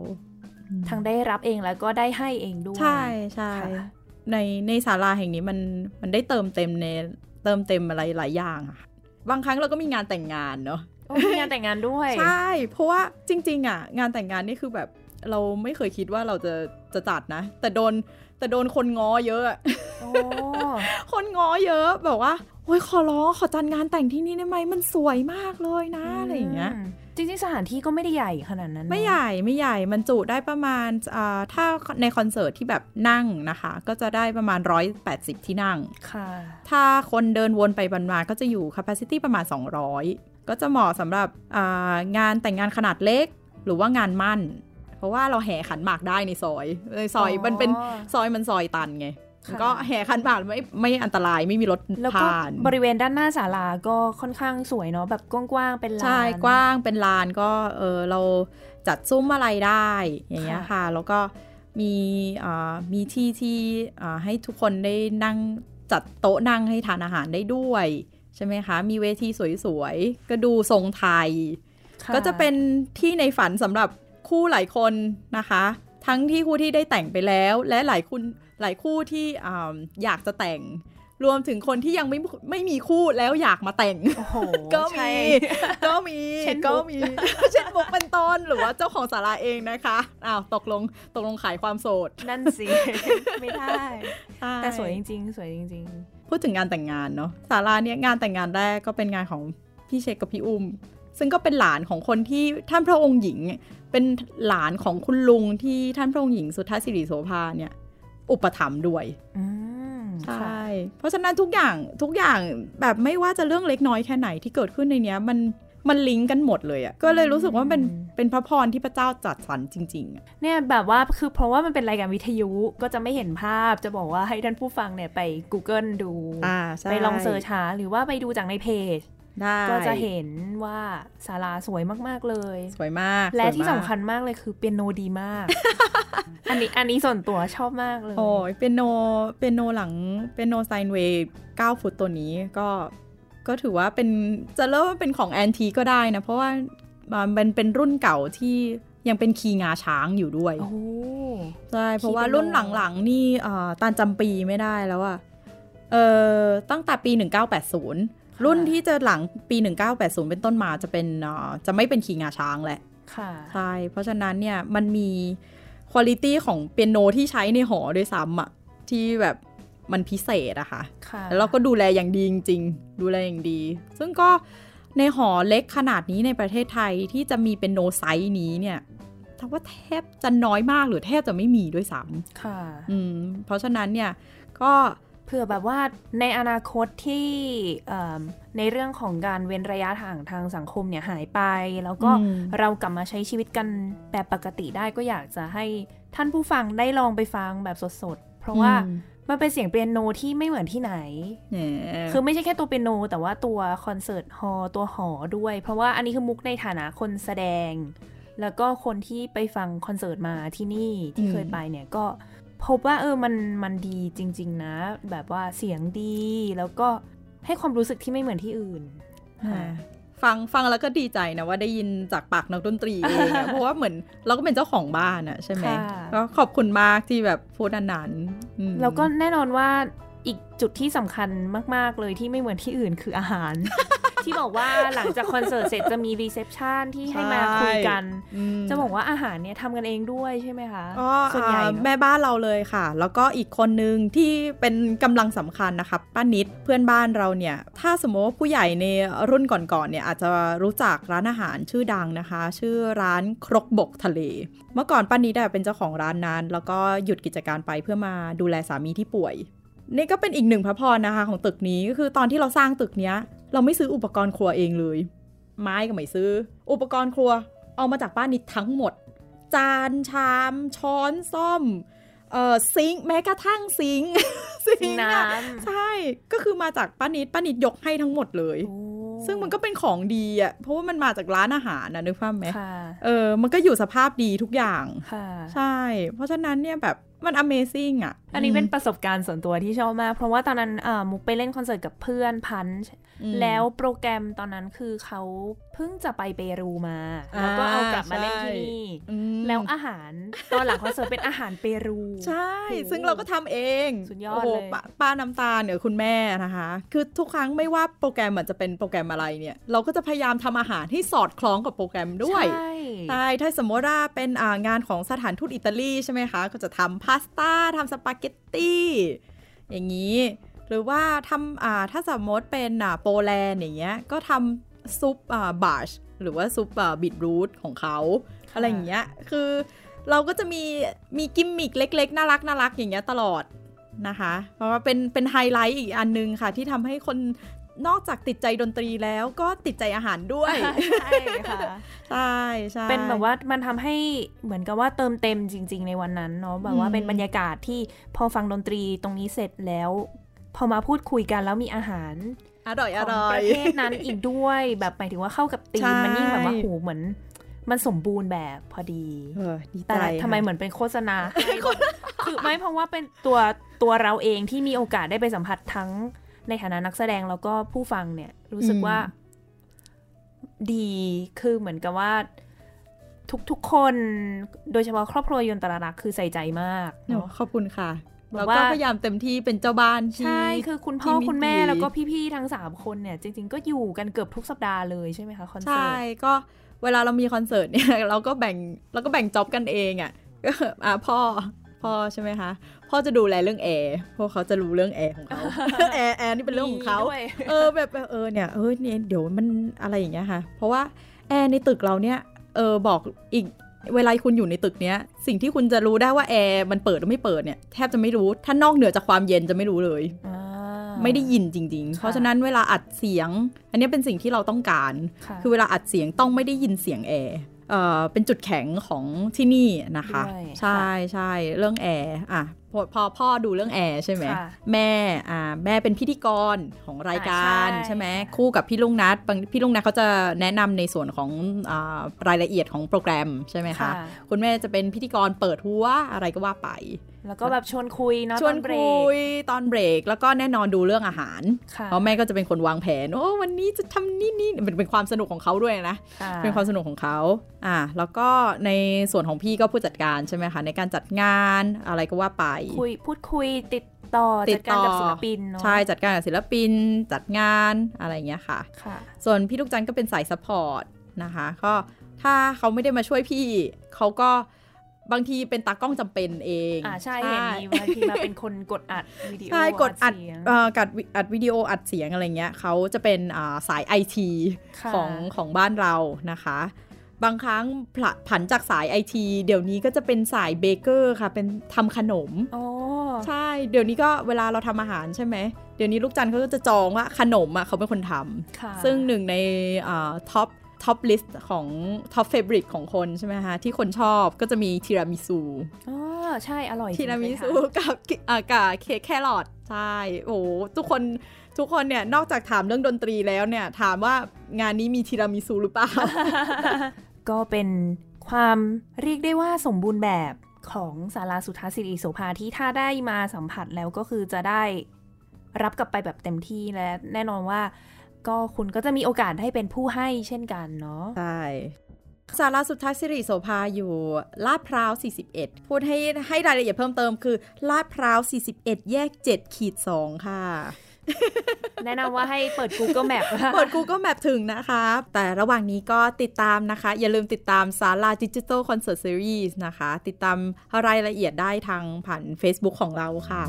ทั้งได้รับเองแล้วก็ได้ให้เองด้วย ใช่ใช่ค่ะในในศาลาแห่งนี้มันมันได้เติมเต็มในเติมเต็มอะไรหลายอย่างอะบางครั้งเราก็มีงานแต่งงานเนาะโอ้มีงานแต่งงานด้วย ใช่ เพราะว่าจริง ๆ อะ งานแต่งงานนี่คือแบบเราไม่เคยคิดว่าเราจะจะจัดนะ แต่โดนแต่โดนคนง้อเยอะอะโอ้คนง้อเยอะแบบว่าโอ้ยขอร้องขอจัดงานแต่งที่นี่ได้ไหมมันสวยมากเลยนะอะไรอย่างเงี้ยมจริงๆสถานที่ก็ไม่ได้ใหญ่ขนาดนั้นเนอะไม่ใหญ่ไม่ใหญ่มันจุได้ประมาณอ่าถ้าในคอนเสิร์ตที่แบบนั่งนะคะ ก็จะได้ประมาณ 180 ที่นั่งค่ะ ถ้าคนเดินวนไปบันมาก็จะอยู่ capacity ประมาณ 200 ก็จะเหมาะสำหรับอ่างานแต่งงานขนาดเล็ก หรือว่างานมั่น เพราะว่าเราแห่ขันหมากได้ในซอยในซอยอ๋อมันเป็นซอยมันซอยตันไงค่ะมัน ก็แห่ขันหมากไม่ไม่อันตรายไม่มีรถแล้วก็ผ่านบริเวณด้านหน้าศาลาก็ค่อนข้างสวยเนาะแบบกว้างๆเป็นลานใช่กว้างเป็นลานก็เออเราจัดซุ้มอะไรได้อย่างเงี้ยค่ะค่ะแล้วก็มีอ่ามีที่ที่อ่าให้ทุกคนได้นั่งจัดโต๊ะนั่งให้ทานอาหารได้ด้วยใช่ไหมคะ มีเวทีสวยๆ ก็ดูทรงไทยค่ก็จะเป็นที่ในฝันสำหรับคู่หลายคนนะคะ ทั้งที่คู่ที่ได้แต่งไปแล้ว และหลายคุณ หลายคู่ที่อ่าอยากจะแต่ง รวมถึงคนที่ยังไม่ไม่มีคู่แล้วอยากมาแต่งโอ้โหก็ใช่มี ก็มีเช่นก็บุ๊กมีเช่นบุกเป็นต้นหรือว่าเจ้าของสาราเองนะคะอ้าวตกลงตกลงขายความโสด นั่นสิ ไม่ได้ แต่สวยจริง ๆ สวยจริงพูดถึงงานแต่งงานเนาะสาราเนี่ยงานแต่งงานแรกก็เป็นงานของพี่เชคกับพี่อุ้มซึ่งก็เป็นหลานของคนที่ท่านพระองค์หญิง เป็นหลานของคุณลุงที่ท่านพระองค์หญิงสุทธาสิริโสภาเนี่ย อุปถัมภ์ด้วยๆอืมใช่ค่ะเพราะฉะนั้นทุกอย่างทุกอย่างแบบไม่ว่าจะเรื่องเล็กน้อยแค่ไหนที่เกิดขึ้นในเนี้ยมันมันลิงก์กันหมดเลยอะ่ะก็เลยรู้สึกว่าเป็นเป็นพระพรที่พระเจ้าจัดสรรจริงๆอะเนี่ยแบบว่าคือเพราะว่ามันเป็นรายการวิทยุก็จะไม่เห็นภาพจะบอกว่าให้ท่านผู้ฟังเนี่ยไป Google ดูอ่าใช่ไปลองเสิร์ชหาหรือว่าไปดูจากในเพจได้ ก็จะเห็นว่าศาลาสวยมากๆเลย สวยมาก และสวยที่มากสำคัญมากเลยคือเปียโนดีมาก อันนี้อันนี้ส่วนตัวชอบมากเลย โอ้ยเป็นโนเป็นโนหลังเป็นโนไซน์เวย์9ฟุตตัวนี้ก็ก็ถือว่าเป็นจะเริ่มว่าเป็นของ antique ก็ได้นะ เพราะว่ามันเป็นรุ่นเก่าที่ยังเป็น key งาช้างอยู่ด้วยโอ้ใช่เพราะว่าคีย์เปียโนรุ่นหลังๆนี่เอ่อตานจำปีไม่ได้แล้วอะเออตั้งแต่ปี 1980 รุ่นที่จะหลังปี 1980 เป็นต้นมาจะเป็นเอ่อจะไม่เป็น key งาช้างแหละค่ะใช่เพราะฉะนั้นเนี่ยมันมี quality ของเปียโนที่ใช้ในหอด้วยซ้ำอะที่แบบมันพิเศษอะค่ะค่ะแล้วเราก็ดูแลอย่างดีจริงๆ ดูแลอย่างดี ซึ่งก็ในหอเล็กขนาดนี้ในประเทศไทยที่จะมีเป็นโนไซส์นี้เนี่ยถ้าว่าแทบจะน้อยมากหรือแทบจะไม่มีด้วยซ้ค่ะำอืม เพราะฉะนั้นเนี่ยก็เผื่อแบบว่าในอนาคตที่เอิ่มในเรื่องของการเว้นระยะห่างทางสังคมเนี่ยหายไป แล้วก็อืมเรากลับมาใช้ชีวิตกันแบบปกติได้ก็อยากจะให้ท่านผู้ฟังได้ลองไปฟังแบบสดๆ เพราะว่าอืมมันเป็นเสียงเปียโนที่ไม่เหมือนที่ไหนแหมคือไม่ใช่แค่ตัวเปียโน แต่ว่าตัวคอนเสิร์ตฮอลล์ตัวหอด้วย เพราะว่าอันนี้คือมุกในฐานะคนแสดง แล้วก็คนที่ไปฟังคอนเสิร์ตมาที่นี่ที่เคยไปเนี่ยก็ พบว่าเออมันมันดีจริง ๆ นะ แบบว่าเสียงดีแล้วก็ให้ความรู้สึกที่ไม่เหมือนที่อื่นอ่าฟังฟังแล้วก็ดีใจนะว่าได้ยินจากปากนักดนตรีเองอะเพราะว่าเหมือนเราก็เป็นเจ้าของบ้านอะใช่ไหมค่ะก็ขอบคุณมากที่แบบพูดอันนั้นอืมแล้วก็แน่นอนว่า อีกจุดที่สำคัญมาก ๆ เลยที่ไม่เหมือนที่อื่นคืออาหาร ที่บอกว่าหลังจากคอนเสิร์ตเสร็จจะมี reception ที่ให้มาคุยกันอืมจะบอกว่าอาหารเนี่ยทำกันเองด้วยใช่ไหมคะก็ส่วนใหญ่อ่าเนอะแม่บ้านเราเลยค่ะ แล้วก็อีกคนนึงที่เป็นกำลังสำคัญนะคะป้านิดเพื่อนบ้านเราเนี่ย ถ้าสมมติว่าผู้ใหญ่ในรุ่นก่อนๆเนี่ยอาจจะรู้จักร้านอาหารชื่อดังนะคะ ชื่อร้านครกบกทะเล เมื่อก่อนป้านิดอะเป็นเจ้าของร้านนั้น แล้วก็หยุดกิจการไปเพื่อมาดูแลสามีที่ป่วย นี่ก็เป็นอีกหนึ่งพระพรนะคะ ของตึกนี้ก็คือตอนที่เราสร้างตึกเนี้ย เราไม่ซื้ออุปกรณ์ครัวเองเลย ไม้ก็ไม่ซื้อ อุปกรณ์ครัวเอามาจากป้านิดทั้งหมด จานชาม ช้อนซ่อมเอ่อซิงค์แม้กระทั่งซิงค์ซิงค์น้อะำใช่ก็คือมาจากป้านิดป้านิดยกให้ทั้งหมดเลยโอ้ซึ่งมันก็เป็นของดีอะเพราะว่ามันมาจากร้านอาหารนะนึกภาพไหมค่ะเออมันก็อยู่สภาพดีทุกอย่างค่ะใช่ เพราะฉะนั้นเนี่ยแบบมัน Amazing อะอันนี้เป็นประสบการณ์ส่วนตัวที่ชอบมาก เพราะว่าตอนนั้นเอ่อมุกไปเล่นคอนเสิร์ตกับเพื่อนพันช์อืมแล้วโปรแกรมตอนนั้นคือเขาเพิ่งจะไปเปรูมา แล้วก็อ่าเอากลับมาเล่นที่นี่อืมแล้วอาหารตอนหลังคอนเสิร์ตเป็นอาหารเปรู ใช่โอ้โหซึ่งเราก็ทำเองสุดยอดโอ้โหเลยป้าป้าน้ำตาลเนี่ยคุณแม่นะคะ คือทุกครั้งไม่ว่าโปรแกรมมันจะเป็นโปรแกรมอะไรเนี่ย เราก็จะพยายามทำอาหารที่สอดคล้องกับโปรแกรมด้วยใช่ใช่ถ้าสมมติว่าเป็นอ่างานของสถานทูตอิตาลีใช่ไหมคะก็จะทำพาสต้าทำสปาเกตตี้อย่างนี้ หรือว่าทำอ่าถ้าสมมติเป็นอ่าโปแลนด์อย่างเงี้ยก็ทำซุปอ่าบาชหรือว่าซุปอ่าบีทรูทของเขาอะไรอย่างเงี้ยคือเราก็จะมีมีกิมมิกเล็ก ๆ น่ารักน่ารักอย่างเงี้ยตลอดนะคะ เพราะว่าเป็นเป็นไฮไลท์อีกอันนึงค่ะ ที่ทำให้คน นอกจากติดใจดนตรีแล้วก็ติดใจอาหารด้วย ใช่ค่ะใช่ใช่เป็นแบบว่ามันทำให้เหมือนกับว่าเติมเต็มจริง ๆ ในวันนั้นเนาะแบบว่าอืมเป็นบรรยากาศที่พอฟังดนตรีตรงนี้เสร็จแล้ว พอมาพูดคุยกันแล้วมีอาหารอร่อยขอองร่อปยระเทศนั้นอีกด้วยแบบหมายถึงว่าเข้ากับตีใช่มมันยิ่งแบบว่าโหเหมือนมันสมบูรณ์แบบพอดีเออดีแต่ใจทำไมเหมือนเป็นโฆษณาให้คือไม่เพราะว่าเป็นตัวตัวเราเองที่มีโอกาสได้ไปสัมผัสทั้ง ในฐานะนักแสดงแล้วก็ผู้ฟังเนี่ยรู้สึกว่า ดีคือเหมือนกับว่า ทุกๆคนโดยเฉพาะครอบครัวยนตรารักษ์คือใส่ใจมาก เนอะเนาะขอบคุณค่ะแบบเราว่าก็พยายามเต็มที่เป็นเจ้าบ้านที่ใช่ คือคุณพ่อที่มีคุณแม่ดีแล้วก็พี่ๆทั้งสามคนเนี่ย จริง ๆ ก็อยู่กันเกือบทุกสัปดาห์เลยใช่ไหมคะคอนเสิใช่ ก็เวลาเรามีคอนเสิร์ตเนี่ยเราก็แบ่งเราก็แบ่ง job กันเองอะค่ะก็อะพ่อพ่อใช่ไหมคะ พ่อจะดูแลเรื่องแอร์เพราะเขาจะรู้เรื่องแอร์ของเขาแอร์แอร์นี่เป็นเรื่องของเขามีด้วยเออแบบแบบเออเนี่ยเออเนี่ยเดี๋ยวมันอะไรอย่างเงี้ยค่ะ เพราะว่าแอร์ในตึกเราเนี่ยเออบอกอีกเวลาคุณอยู่ในตึกเนี้ย สิ่งที่คุณจะรู้ได้ว่าแอร์มันเปิดหรือไม่เปิดเนี่ยแทบจะไม่รู้ ถ้านอกเหนือจากความเย็นจะไม่รู้เลยอ่าไม่ได้ยินจริงๆค่ะเพราะฉะนั้นเวลาอัดเสียง อันนี้เป็นสิ่งที่เราต้องการค่ะคือเวลาอัดเสียงต้องไม่ได้ยินเสียงแอร์ เอ่อเป็นจุดแข็งของที่นี่นะคะด้วยใช่ใช่เรื่องแอร์อะพอพอพ่อดูเรื่องแอร์ใช่ไหมค่ะแม่อ่าแม่เป็นพิธีกรของรายการอ่าใช่ใช่ไหมค่ะคู่กับพี่ลุงนัทบางพี่ลุงนัทเขาจะแนะนำในส่วนของอารายละเอียดของโปรแกรมใช่ไหมคะค่ะคุณแม่จะเป็นพิธีกรเปิดหัวอะไรก็ว่าไป แล้วก็แบบชวนคุยเนาะชวนตอเบรคุกยตอนเบรก แล้วก็แน่นอนดูเรื่องอาหารค่ะเพราะแม่ก็จะเป็นคนวางแผน โอ้วันนี้จะทำนี่นี่เป็นเป็นความสนุกของเขาด้วยนะค่ะเป็นความสนุกของเขาอ่าแล้วก็ในส่วนของพี่ก็ผู้จัดการใช่ไหมคะในการจัดงานอะไรก็ว่าไป คุยพูดคุยติดต่อติจัดดการต่อกับศิลปินเนาะใช่จจัดการกับศิลปิน จัดงานอะไรอย่างเงี้ยค่ะค่ะ ส่วนพี่ลูกจันทร์ก็เป็นสาย support นะคะก็ถ้าเขาไม่ได้มาช่วยพี่เขาก็ บางทีเป็นตากล้องจำเป็นเองอ่าใช่เห็นมีบางทีมาเป็นคนกดอัดวิดีโอใช่กดอัดเสียงเอ่ออัดวิอัดวิดีโออัดเสียงอะไรเงี้ยเขาจะเป็นอ่าสายไอทีค่ะของของบ้านเรานะคะ บางครั้งผละผันจากสายไอทีเดี๋ยวนี้ก็จะเป็นสายเบเกอร์ค่ะ เป็นทำขนมอ๋อใช่เดี๋ยวนี้ก็เวลาเราทำอาหารใช่ไหมเดี๋ยวนี้ลูกจันทร์เขาก็จะจองว่าขนมอะเขาเป็นคนทำค่ะซึ่งหนึ่งในท็อป ท็อปลิสต์ของท็อปเฟ v o r i t e ของคนใช่ไหมคะที่คนชอบก็จะมีทีรามิซูอ๋อใช่อร่อยจังเคย ทีรามิซูกับอ่ากับเค้กแครอทใช่โอ้โหทุกคนทุกคนเนี่ยนอกจากถามเรื่องดนตรีแล้วเนี่ยถามว่างานนี้มีทีรามิซูหรือเปล่า ก็เป็นความเรียกได้ว่าสมบูรณ์แบบของศาลาสุทธาสิริโสภาที่ถ้าได้มาสัมผัสแล้วก็คือจะได้รับกลับไปแบบเต็มที่และแน่นอนว่า ก็คุณก็จะมีโอกาสให้เป็นผู้ให้เช่นกันเนาะใช่สาราสุทธาสิริโสภาอยู่ลาดพร้าว 41 พูดให้ให้รายละเอียดเพิ่มเติมคือลาดพร้าว 41 แยก 7 ขีด 2 ค่ะ แนะนำว่าให้เปิด Google Map เปิด Google Map ถึงนะคะ แต่ระหว่างนี้ก็ติดตามนะคะ อย่าลืมติดตามสาราดิจิ t a ลคอนเสิร์ตซีรีส์นะคะ ติดตามรายละเอียดได้ทางผ่าน Facebook ของเราค่ะ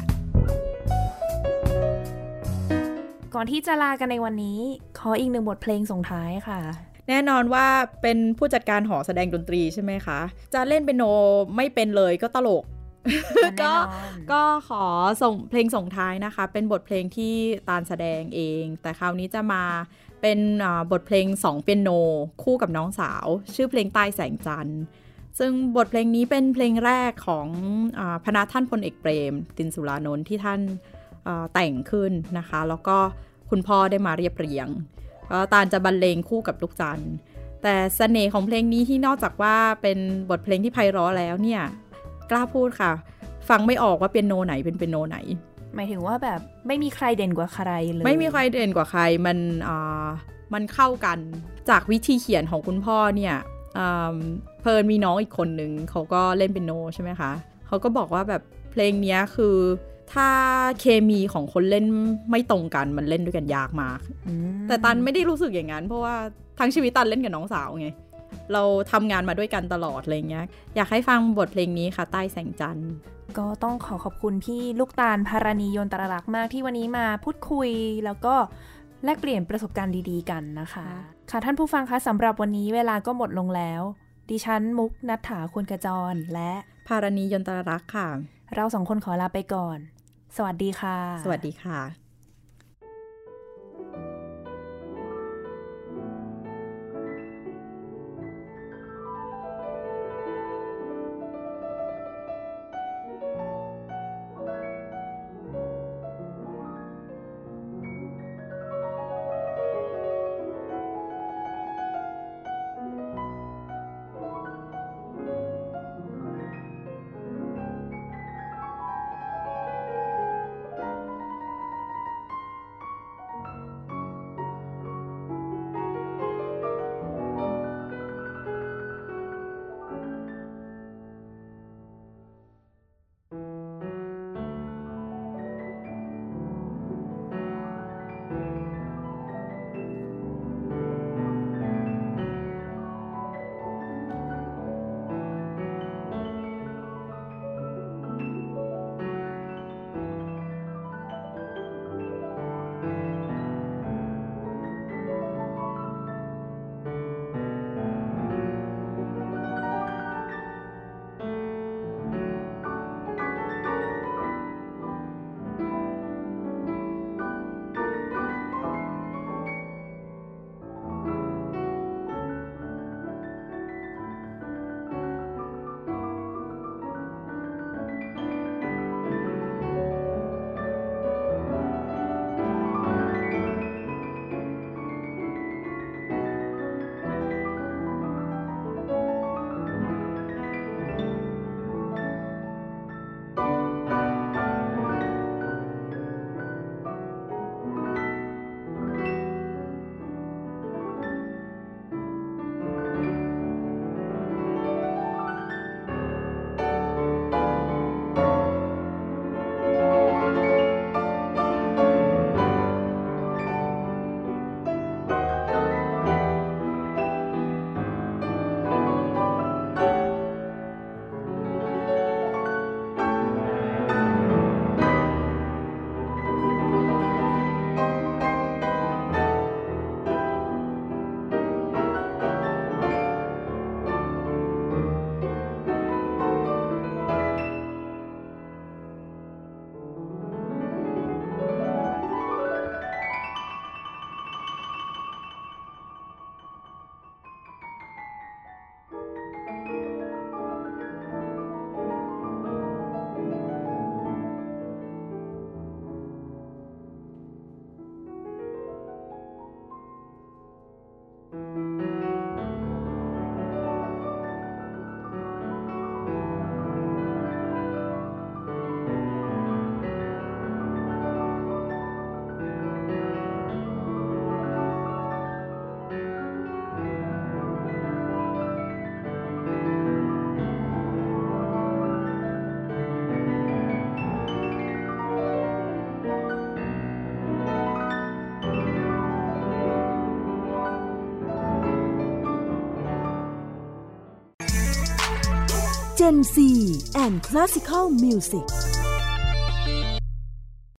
ก่อนที่จะลากันในวันนี้ ขออีกหนึ่งบทเพลงส่งท้ายค่ะ แน่นอนว่าเป็นผู้จัดการหอแสดงดนตรีใช่ไหมคะ จะเล่นเปียโนไม่เป็นเลยก็ตลกแน่นก็อนก็ขอส่งเพลงส่งท้ายนะคะ เป็นบทเพลงที่ตาลแสดงเอง แต่คราวนี้จะมาเป็นอ่าบทเพลงสองเปียโน คู่กับน้องสาว ชื่อเพลงใต้แสงจันทร์ซึ่งบทเพลงนี้เป็นเพลงแรกของอาพระท่านพลเอกเปรม ตินสุรานนท์ที่ท่านอ่า แต่งขึ้นนะคะ แล้วก็คุณพ่อได้มาเรียบเรียงก็ตาลจะบรรเลงคู่กับลูกจันทร์แต่เสน่ห์ของเพลงนี้ที่นอกจากว่าเป็นบทเพลงที่ไพเราะแล้วเนี่ย กล้าพูดค่ะ ฟังไม่ออกว่าเปียโนไหนเป็นเปียโนไหน หมายถึงว่าแบบไม่มีใครเด่นกว่าใครเลยไม่มีใครเด่นกว่าใครมันอ่ามันเข้ากันจากวิธีเขียนของคุณพ่อเนี่ยอ่าเพลินมีน้องอีกคนหนึ่งเขาก็เล่นเปียโนใช่ไหมคะเขาก็บอกว่าแบบเพลงเนี้ยคือ ถ้าเคมีของคนเล่นไม่ตรงกันมันเล่นด้วยกันยากมากอืมแต่ตันไม่ได้รู้สึกอย่างนั้น เพราะว่าทั้งชีวิตตันเล่นกับน้องสาวไง เราทำงานมาด้วยกันตลอดอะไรเงี้ย อยากให้ฟังบทเพลงนี้ค่ะ ใต้แสงจันทร์ก็ต้องขอขอบคุณพี่ลูกตาลพาราณียนตรรักษ์มากที่วันนี้มาพูดคุยแล้วก็แลกเปลี่ยนประสบการณ์ดีๆกันนะคะ ค่ะท่านผู้ฟังคะสำหรับวันนี้เวลาก็หมดลงแล้ว ดิฉันมุกนัฐถาควรกระจรและ ภารณียนตรรักษ์ค่ะ เราสองคนขอลาไปก่อน สวัสดีค่ะ สวัสดีค่ะ「Gen Z and Classical Music